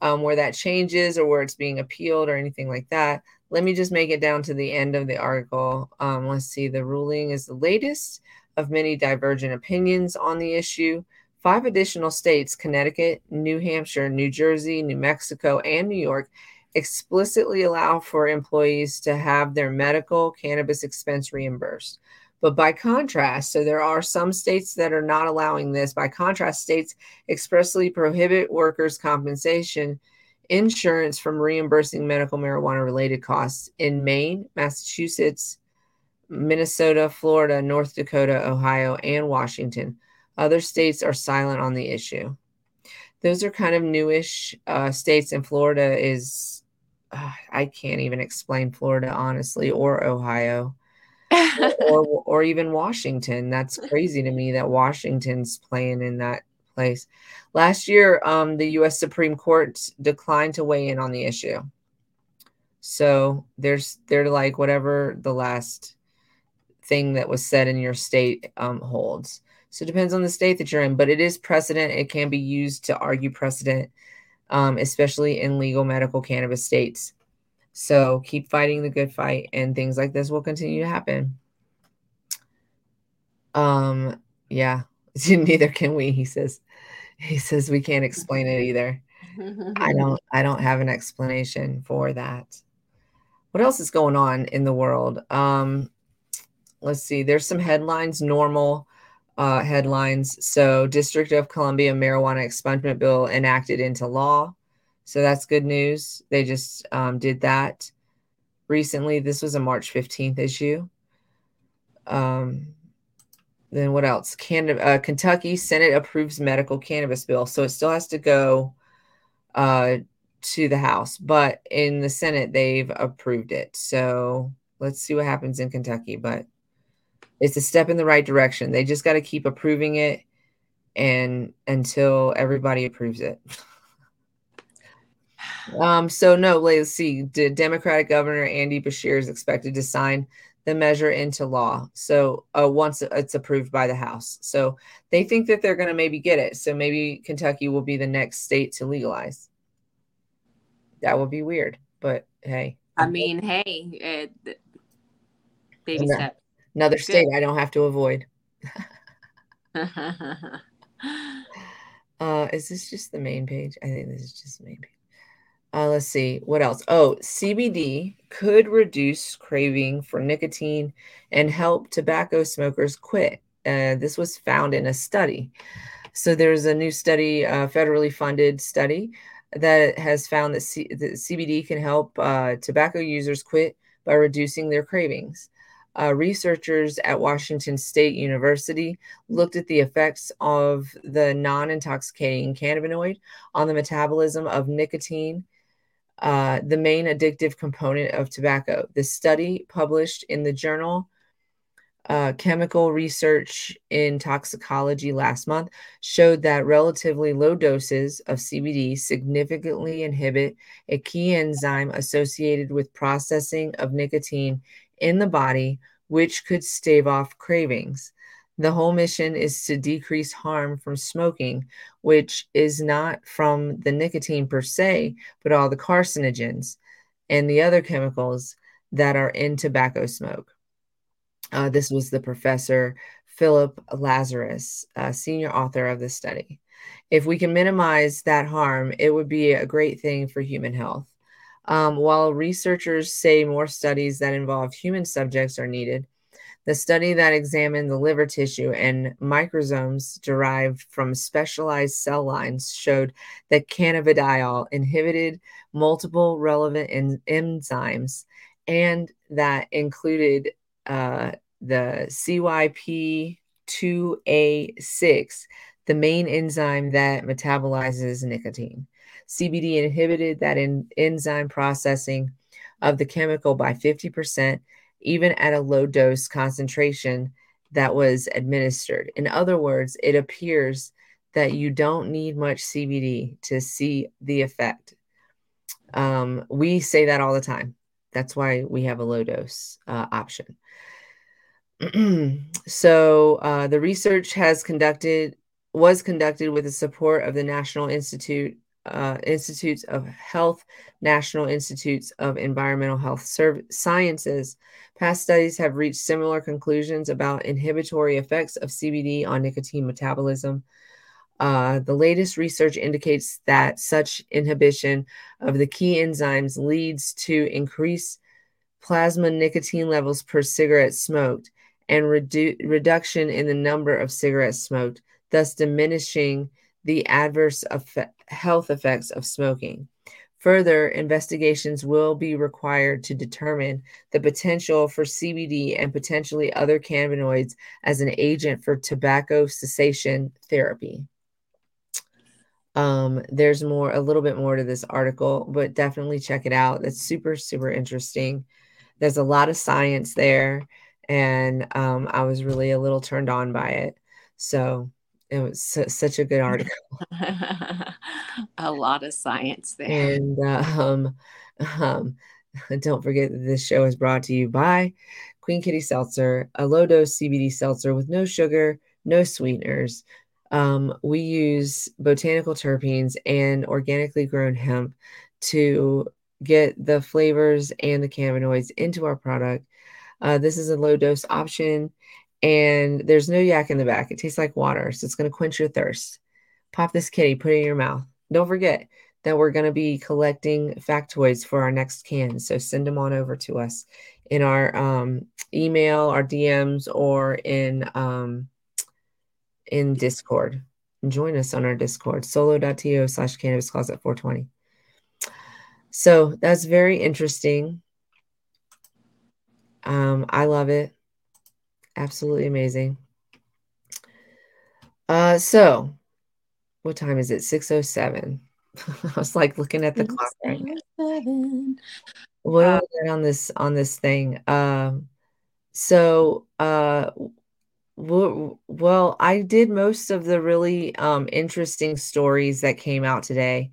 um, where that changes or where it's being appealed or anything like that, let me just make it down to the end of the article. Um, let's see. The ruling is the latest of many divergent opinions on the issue. Five additional states, Connecticut, New Hampshire, New Jersey, New Mexico, and New York, explicitly allow for employees to have their medical cannabis expense reimbursed. But by contrast, so there are some states that are not allowing this. By contrast, states expressly prohibit workers' compensation insurance from reimbursing medical marijuana related costs in Maine, Massachusetts, Minnesota, Florida, North Dakota, Ohio, and Washington. Other states are silent on the issue. Those are kind of newish uh, states, and Florida is, uh, I can't even explain Florida, honestly, or Ohio. or, or, even Washington. That's crazy to me that Washington's playing in that place. Last year, um, the U.S. Supreme Court declined to weigh in on the issue. So there's they're like whatever the last thing that was said in your state um, holds. So it depends on the state that you're in, but it is precedent. It can be used to argue precedent, um, especially in legal medical cannabis states. So keep fighting the good fight, and things like this will continue to happen. Um, yeah, neither can we. He says, he says we can't explain it either. I don't, I don't have an explanation for that. What else is going on in the world? Um, let's see. There's some headlines. NORML uh, headlines. So, District of Columbia marijuana expungement bill enacted into law. So that's good news. They just um, did that recently. This was a March 15th issue. Um, then what else? Can, uh, Kentucky Senate approves medical cannabis bill. So it still has to go uh, to the House, but in the Senate, they've approved it. So let's see what happens in Kentucky. But it's a step in the right direction. They just got to keep approving it and until everybody approves it. um, so no, let's see. The Democratic Governor Andy Beshear is expected to sign the measure into law. So uh, once it's approved by the House, so they think that they're going to maybe get it. So maybe Kentucky will be the next state to legalize. That would be weird, but hey. I mean, hey, it, baby step. Another state I don't have to avoid. uh, is this just the main page? I think this is just the main page. Uh, let's see what else. Oh, CBD could reduce craving for nicotine and help tobacco smokers quit. Uh, this was found in a study. So there's a new study, a federally funded study, that has found that, C- that CBD can help uh, tobacco users quit by reducing their cravings. Uh, researchers at Washington State University looked at the effects of the non intoxicating cannabinoid on the metabolism of nicotine uh, the main addictive component of tobacco. The study, published in the journal uh, Chemical Research in Toxicology last month, showed that relatively low doses of CBD significantly inhibit a key enzyme associated with processing of nicotine in the body, which could stave off cravings. The whole mission is to decrease harm from smoking, which is not from the nicotine per se, but all the carcinogens and the other chemicals that are in tobacco smoke. Uh, this was the professor Philip Lazarus, senior author of the study. If we can minimize that harm, it would be a great thing for human health. Um, while researchers say more studies that involve human subjects are needed, the study that examined the liver tissue and microsomes derived from specialized cell lines showed that cannabidiol inhibited multiple relevant en- enzymes and that included uh, the CYP2A6, the main enzyme that metabolizes nicotine. CBD inhibited that enzyme processing of the chemical by 50% even at a low dose concentration that was administered. In other words, it appears that you don't need much CBD to see the effect. Um, we say that all the time. That's why we have a low dose uh, option. so uh, the research has conducted was conducted with the support of the National Institute uh, Institutes of Health, National Institutes of Environmental Health Serv- Sciences. Past studies have reached similar conclusions about inhibitory effects of CBD on nicotine metabolism. Uh, the latest research indicates that such inhibition of the key enzymes leads to increased plasma nicotine levels per cigarette smoked and redu- reduction in the number of cigarettes smoked, thus diminishing the adverse effect, health effects of smoking. Further investigations will be required to determine the potential for CBD and potentially other cannabinoids as an agent for tobacco cessation therapy. Um, there's more, a little bit more to this article, but definitely check it out. It's super, super interesting. There's a lot of science there, and um, I was really a little turned on by it. So, it was su- such a good article. a lot of science there. And uh, um, um, don't forget that this show is brought to you by Queen Kitty Seltzer, a low dose CBD seltzer with no sugar, no sweeteners. Um, we use botanical terpenes and organically grown hemp to get the flavors and the cannabinoids into our product. Uh, this is a low dose option, and there's no yak in the back. It tastes like water, so it's going to quench your thirst. Pop this kitty, put it in your mouth. Don't forget that we're going to be collecting factoids for our next can. So send them on over to us in our um, email, our DMs, or in um, in Discord. join us on our Discord, solo.to slash cannabis closet 420. So that's very interesting. Um, I love it. Absolutely amazing. Uh, so what time is it? 607. I was like looking at the clock right now. What uh, on this on this thing? Um, so uh well, I did most of the really um, interesting stories that came out today.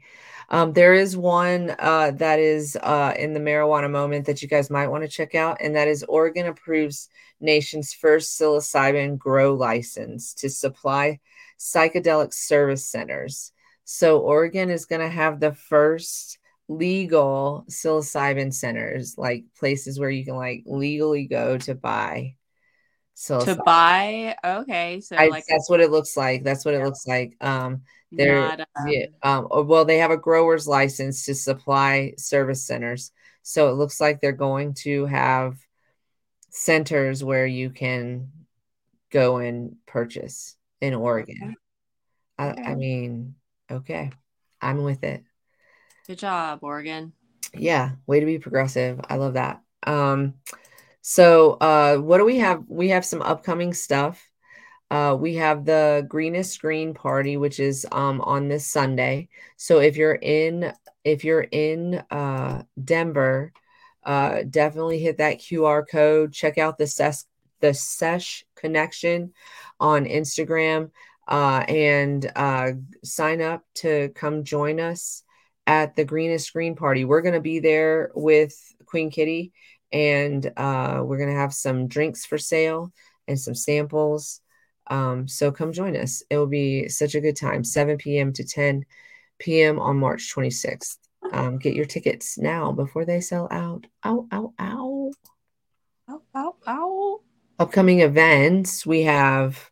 Um, there is one uh, that is uh, in the marijuana moment that you guys might want to check out, and that is Oregon approves nation's first psilocybin grow license to supply psychedelic service centers. So, Oregon is going to have the first legal psilocybin centers, like places where you can like legally go to buy So to buy okay so I, like that's what it looks like that's what yeah. it looks like um they're Not, um, yeah, um well they have a grower's license to supply service centers. So it looks like they're going to have centers where you can go and purchase in oregon. Okay. I, I mean okay i'm with it. Good job oregon. Yeah way to be progressive. I love that. Um so, uh, what do we have? We have some upcoming stuff. Uh, we have the greenest green party, which is um, on this Sunday. So if you're in if you're in uh, Denver, uh, definitely hit that QR code. Check out the ses the Sesh Connection on Instagram uh, and uh, sign up to come join us at the greenest green party. We're going to be there with Queen Kitty and uh, we're going to have some drinks for sale and some samples. Um, so come join us. It will be such a good time. 7 p.m. to 10 p.m. on March 26th. Um, get your tickets now before they sell out. Ow, ow, ow. Ow, ow, ow. Upcoming events we have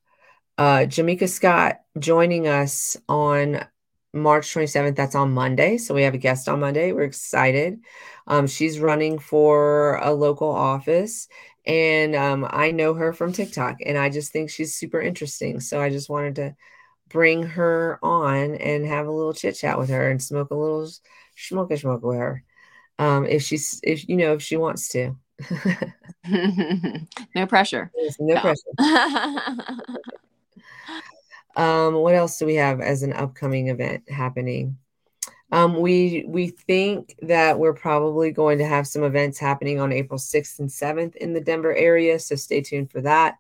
uh, Jamaica Scott joining us on March 27th. That's on Monday. So we have a guest on Monday. We're excited. Um, she's running for a local office, and um, I know her from TikTok, and I just think she's super interesting. So I just wanted to bring her on and have a little chit chat with her and smoke a little smoke a smoke with her. Um, if she's, if you know, if she wants to. no pressure. no, no. pressure. um, what else do we have as an upcoming event happening? Um, we we think that we're probably going to have some events happening on April 6th and 7th in the Denver area, so stay tuned for that.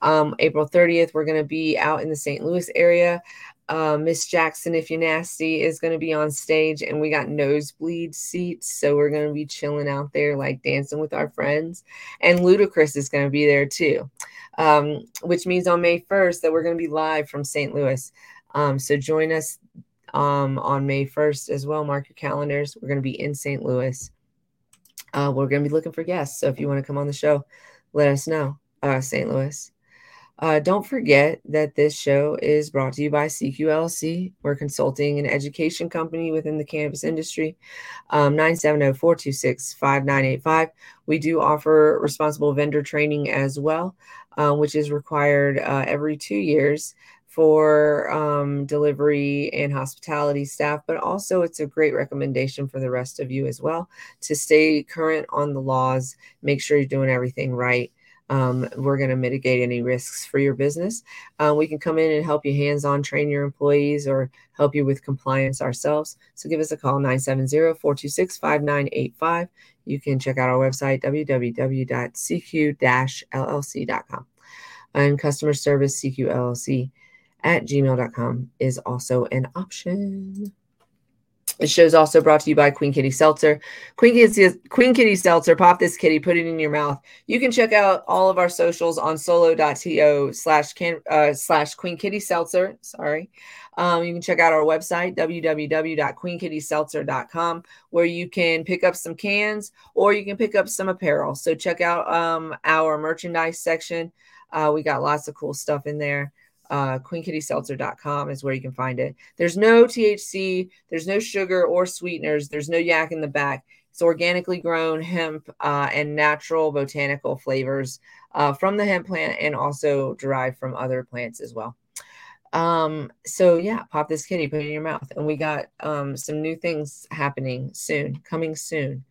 Um, April 30th, we're going to be out in the St. Louis area. Uh, Miss Jackson, if you're nasty, is going to be on stage, and we got nosebleed seats, so we're going to be chilling out there, like dancing with our friends. And Ludacris is going to be there too, um, which means on May 1st that we're going to be live from St. Louis. Um, so join us um, on May 1st as well. Mark your calendars. We're going to be in St. Louis. Uh, we're going to be looking for guests. So if you want to come on the show, let us know. Uh, St. Louis. Uh, don't forget that this show is brought to you by CQ LLC. We're consulting and education company within the cannabis industry. Um, 970-426-5985. We do offer responsible vendor training as well, uh, which is required uh, every two years for um, delivery and hospitality staff, but also it's a great recommendation for the rest of you as well to stay current on the laws, make sure you're doing everything right. Um, we're going to mitigate any risks for your business. Uh, we can come in and help you hands on train your employees or help you with compliance ourselves. So give us a call 970 426 5985. You can check out our website www.cq llc.com and customer service CQ LLC at gmail.com is also an option. The show is also brought to you by Queen Kitty Seltzer. Queen Kitty, Queen Kitty Seltzer, pop this kitty, put it in your mouth. You can check out all of our socials on solo.to slash can uh, slash Queen Kitty Seltzer. Sorry. Um, you can check out our website, www.queenkittyseltzer.com, where you can pick up some cans or you can pick up some apparel. So check out um, our merchandise section. Uh, we got lots of cool stuff in there uh, queenkittyseltzer.com is where you can find it. There's no THC, there's no sugar or sweeteners, there's no yak in the back. It's organically grown hemp uh, and natural botanical flavors uh, from the hemp plant and also derived from other plants as well. Um, so yeah, pop this kitty, put it in your mouth. And we got um, some new things happening soon, coming soon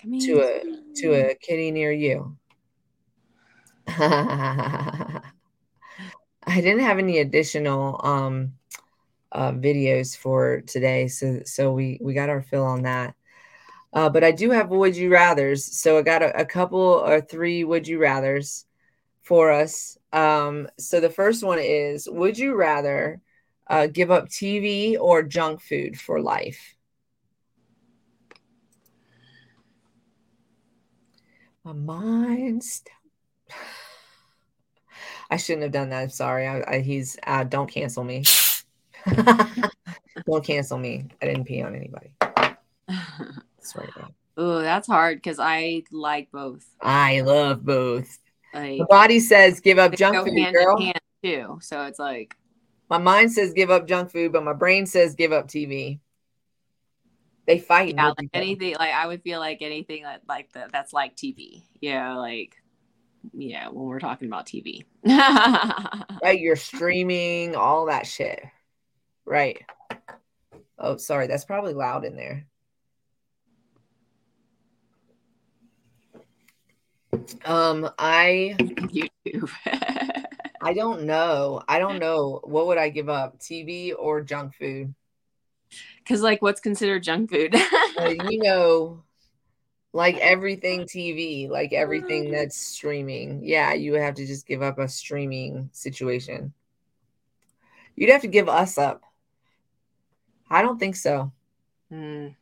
coming to a to a kitty near you. I didn't have any additional um, uh, videos for today, so so we we got our fill on that. Uh, but I do have would you rather's, so I got a, a couple or three would you rather's for us. Um, so the first one is: Would you rather uh, give up TV or junk food for life? My mind's I shouldn't have done that. I'm sorry. I, I, he's uh, don't cancel me. don't cancel me. I didn't pee on anybody. Oh, that's hard because I like both. I love both. Like, the body says give up junk food, girl. Too. So it's like my mind says give up junk food, but my brain says give up TV. They fight. Yeah, like anything. Like I would feel like anything that like the, that's like TV. Yeah, like yeah, when we're talking about TV. right, you're streaming, all that shit. Right. Oh, sorry, that's probably loud in there. Um, I YouTube. I don't know. I don't know. What would I give up? TV or junk food? Because, like, what's considered junk food? uh, you know, like everything TV, like everything mm. that's streaming. Yeah, you would have to just give up a streaming situation. You'd have to give us up. I don't think so. Mm.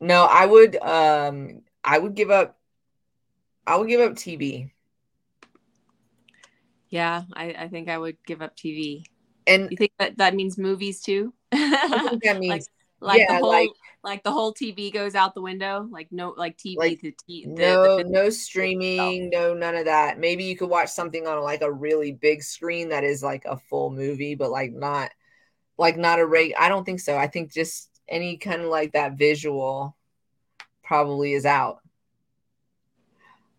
No, I would um I would give up I would give up TV. Yeah, I, I think I would give up TV. And you think that that means movies too? I think that means like, like yeah, the whole like like the whole TV goes out the window, like no, like TV like, the, the no, the, no streaming, no none of that. Maybe you could watch something on like a really big screen that is like a full movie, but like not like not a rate. I don't think so. I think just any kind of like that visual probably is out.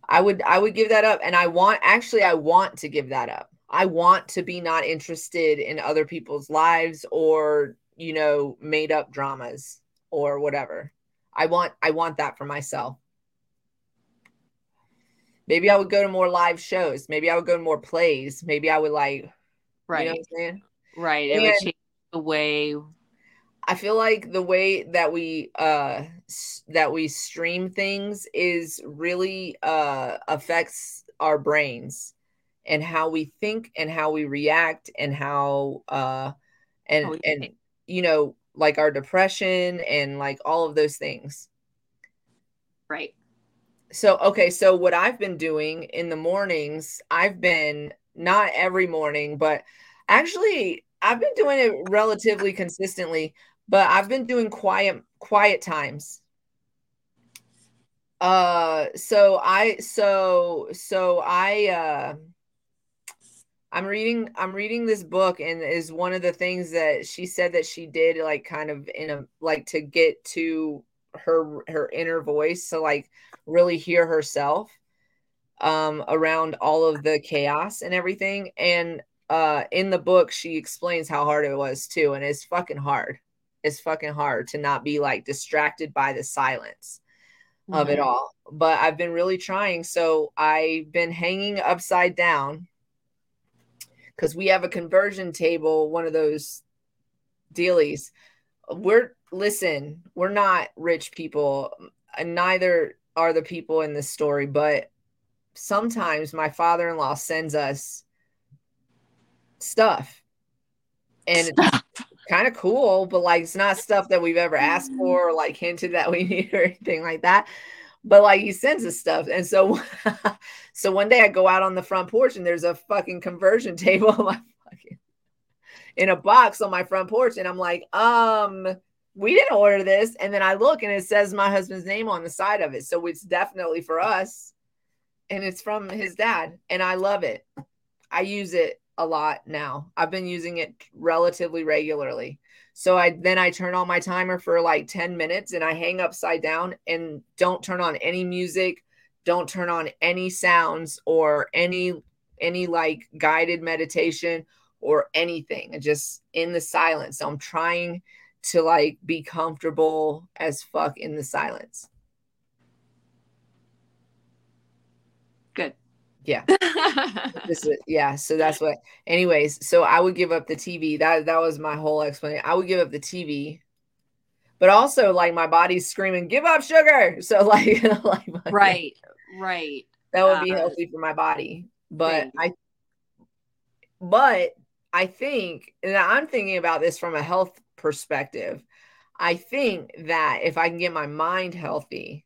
I would I would give that up, and I want actually I want to give that up. I want to be not interested in other people's lives or you know made up dramas or whatever. I want I want that for myself. Maybe I would go to more live shows. Maybe I would go to more plays. Maybe I would like right. You know what I'm saying? Right. It and would change the way I feel like the way that we uh that we stream things is really uh affects our brains and how we think and how we react and how uh and and you know like our depression and like all of those things. Right. So, okay, so what I've been doing in the mornings, I've been not every morning, but actually I've been doing it relatively consistently, but I've been doing quiet quiet times. Uh so I so so I uh I'm reading I'm reading this book and is one of the things that she said that she did like kind of in a like to get to her her inner voice to like really hear herself um around all of the chaos and everything and uh in the book she explains how hard it was too and it's fucking hard it's fucking hard to not be like distracted by the silence mm-hmm. of it mm-hmm. all but I've been really trying so I've been hanging upside down because we have a conversion table, one of those dealies. We're listen, we're not rich people, and neither are the people in this story, but sometimes my father-in-law sends us stuff and it's kind of cool, but like it's not stuff that we've ever asked for or like hinted that we need or anything like that. But like he sends us stuff. And so so one day I go out on the front porch and there's a fucking conversion table in a box on my front porch. And I'm like, um, we didn't order this. And then I look and it says my husband's name on the side of it. So it's definitely for us. And it's from his dad. And I love it. I use it a lot now. I've been using it relatively regularly. So I then I turn on my timer for like 10 minutes and I hang upside down and don't turn on any music, don't turn on any sounds or any any like guided meditation or anything. Just in the silence. So I'm trying to like be comfortable as fuck in the silence. Good. Yeah. this is, yeah. So that's what. Anyways, so I would give up the TV. That that was my whole explanation. I would give up the TV, but also like my body's screaming, "Give up sugar!" So like, like right, right. That would be uh, healthy for my body. But I, but I think, and I'm thinking about this from a health perspective. I think that if I can get my mind healthy,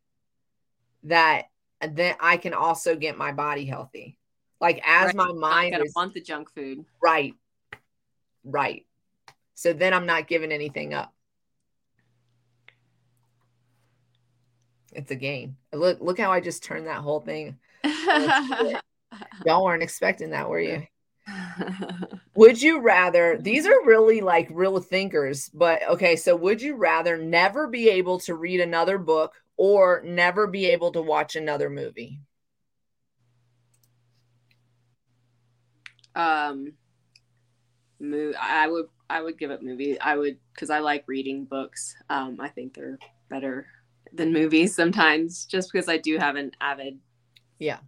that then I can also get my body healthy. Like as right. my mind is want the junk food. Right. Right. So then I'm not giving anything up. It's a game. Look, look how I just turned that whole thing. Oh, Y'all weren't expecting that, were you? would you rather these are really like real thinkers but okay so would you rather never be able to read another book or never be able to watch another movie um move i would i would give up movie i would because i like reading books um i think they're better than movies sometimes just because i do have an avid yeah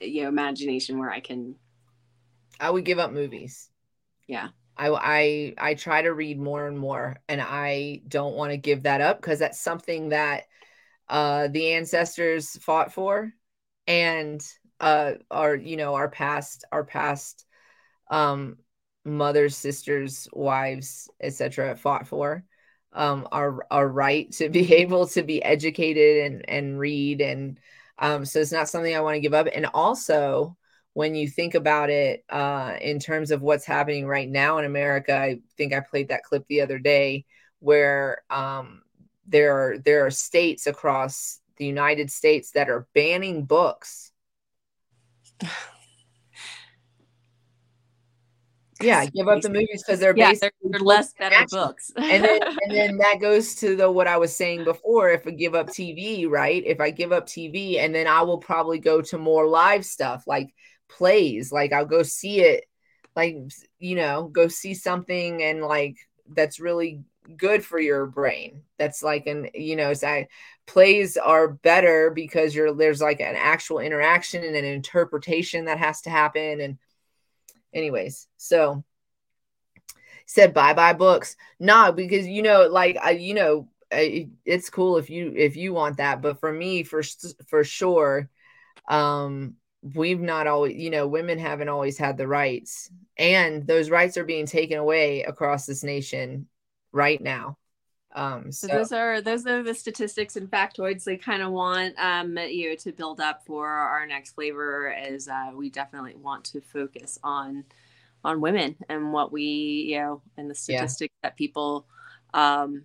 you know imagination where i can I would give up movies. Yeah. I I I try to read more and more and I don't want to give that up because that's something that uh the ancestors fought for and uh our you know our past our past um mothers sisters wives etc fought for um our our right to be able to be educated and and read and um so it's not something I want to give up. And also when you think about it uh, in terms of what's happening right now in America, I think I played that clip the other day where um, there are there are states across the United States that are banning books. yeah, give up the movies because they're yeah, basically they're, less better action. books. and then and then that goes to the what I was saying before. If I give up TV, right? If I give up TV, and then I will probably go to more live stuff like plays. Like I'll go see it, like you know, go see something and like that's really good for your brain. That's like an you know, I, plays are better because you're there's like an actual interaction and an interpretation that has to happen. And anyways, so said bye bye books. Nah, because you know, like I, you know, it's cool if you if you want that, but for me, for for sure, um, we've not always, you know, women haven't always had the rights, and those rights are being taken away across this nation right now. Um, so, so those are those are the statistics and factoids they kind of want um, you know to build up for our next flavor. Is uh, we definitely want to focus on on women and what we you know and the statistics yeah. that people um,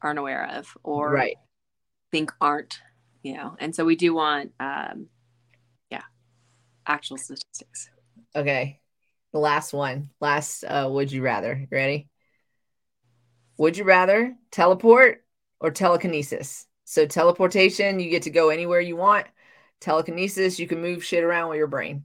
aren't aware of or right. think aren't you know and so we do want um, yeah actual statistics. Okay. The last one. Last uh would you rather. You ready? Would you rather teleport or telekinesis? So teleportation, you get to go anywhere you want. Telekinesis, you can move shit around with your brain.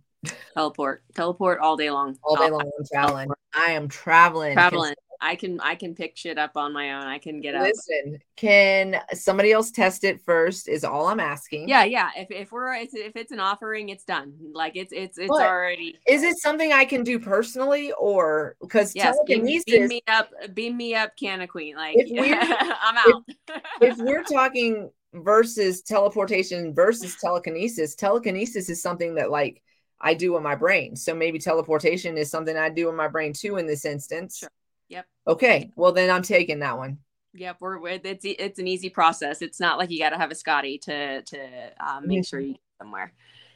Teleport. Teleport all day long. All day long. I'm traveling. I am traveling. Traveling. I can I can pick shit up on my own. I can get up. Listen, can somebody else test it first? Is all I'm asking. Yeah, yeah. If, if we're if it's an offering, it's done. Like it's it's it's but already. Is it something I can do personally, or because yes, telekinesis? Beam, beam, me up, beam me up, Canna Queen. Like I'm out. If, if we're talking versus teleportation versus telekinesis, telekinesis is something that like I do in my brain. So maybe teleportation is something I do in my brain too in this instance. Sure Yep. Okay. Well, then I'm taking that one. Yep, we're, we're it's it's an easy process. It's not like you got to have a Scotty to to um, make sure you get somewhere.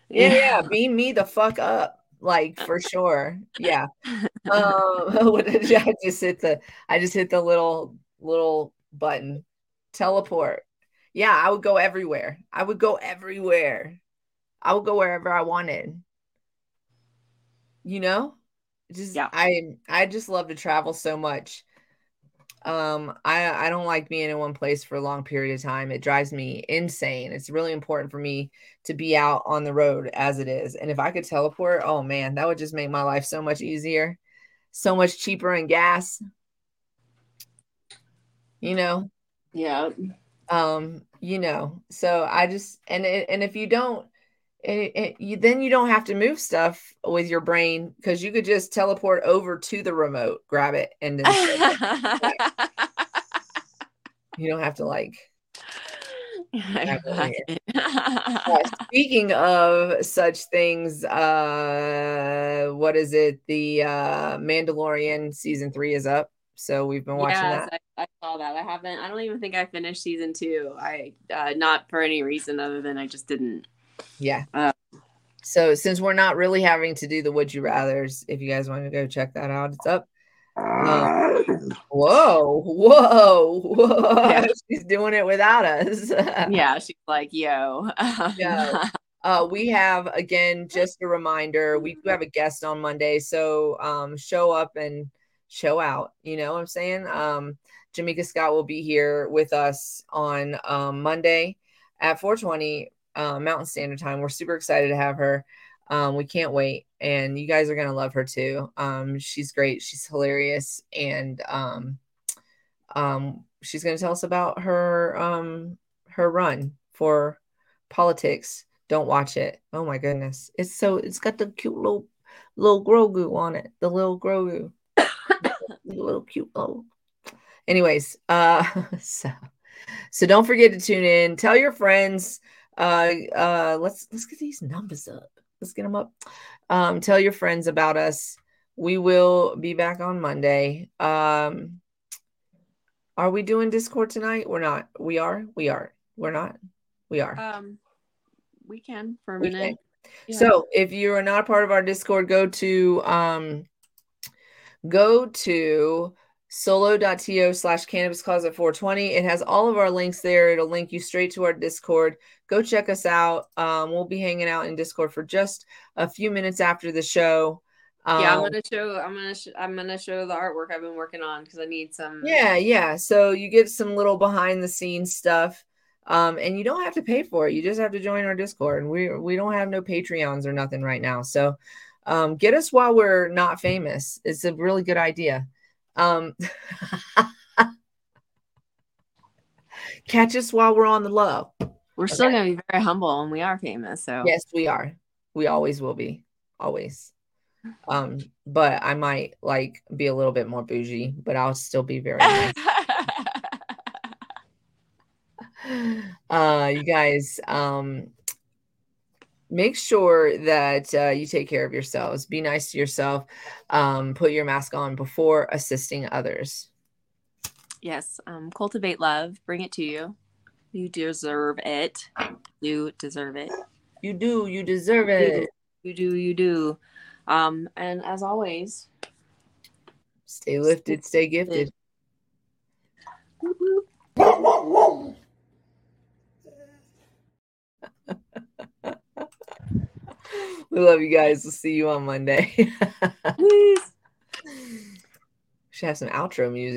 Yeah, yeah, beam me the fuck up, like for sure. Yeah. Um, what did I just hit the? I just hit the little little button, teleport. Yeah, I would go everywhere. I would go everywhere. I would go wherever I wanted. You know, just Yeah. I I just love to travel so much. Um, I I don't like being in one place for a long period of time. It drives me insane. It's really important for me to be out on the road as it is. And if I could teleport, oh man, that would just make my life so much easier, so much cheaper in gas. You know, Yeah. um, you know. So I just and it, and if you don't, it, it, you, then you don't have to move stuff with your brain because you could just teleport over to the remote, grab it, and then you don't have to like Uh, speaking of such things, uh, what is it? The uh, Mandalorian season three is up, so we've been watching yes, that. I, I saw that. I haven't. I don't even think I finished season two. I uh, not for any reason other than I just didn't. Yeah. Uh, so since we're not really having to do the would you rather's, if you guys want to go check that out, it's up. Um, whoa, whoa, whoa! Yeah. She's doing it without us. Yeah, she's like, yo. Yo. Uh, we have again just a reminder. We do have a guest on Monday, so um, show up and show out. You know what I'm saying? Um, Jamaica Scott will be here with us on um, Monday at 4:20 uh, Mountain Standard Time. We're super excited to have her. Um, we can't wait, and you guys are gonna love her too. Um, she's great. She's hilarious, and um, um, she's gonna tell us about her um, her run for politics. Don't watch it. Oh my goodness. It's so it's got the cute little little Grogu on it. The little Grogu. the little cute little. Anyways, uh so so don't forget to tune in. Tell your friends. Uh uh let's let's get these numbers up. Let's get them up. Um tell your friends about us. We will be back on Monday. Um are we doing Discord tonight? We're not. We are. We are. We're not. We are. um, we can for a We minute. Yeah. So if you are not a part of our Discord, go to um go to solo.to slash cannabis closet 420. It has all of our links there. It'll link you straight to our Discord. Go check us out. Um, we'll be hanging out in Discord for just a few minutes after the show. Um, yeah, I'm gonna show. I'm gonna. Sh- I'm gonna show the artwork I've been working on because I need some. Yeah, yeah. So you get some little behind the scenes stuff. Um, and you don't have to pay for it. You just have to join our Discord. And we we don't have no Patreons or nothing right now. So um get us while we're not famous. It's a really good idea. Um catch us while we're on the low. We're still gonna be very humble, and we are famous. So Yes, we are. We always will be. Always. Um, but I might like be a little bit more bougie, but I'll still be very nice. uh you guys um make sure that uh, you take care of yourselves be nice to yourself um put your mask on before assisting others yes. Um, cultivate love. Bring it to you. You deserve it. You deserve it. you do you deserve You it do. You do. You do. Um, and as always, stay lifted stay gifted we love you guys. We'll see you on monday. Peace. should have some outro music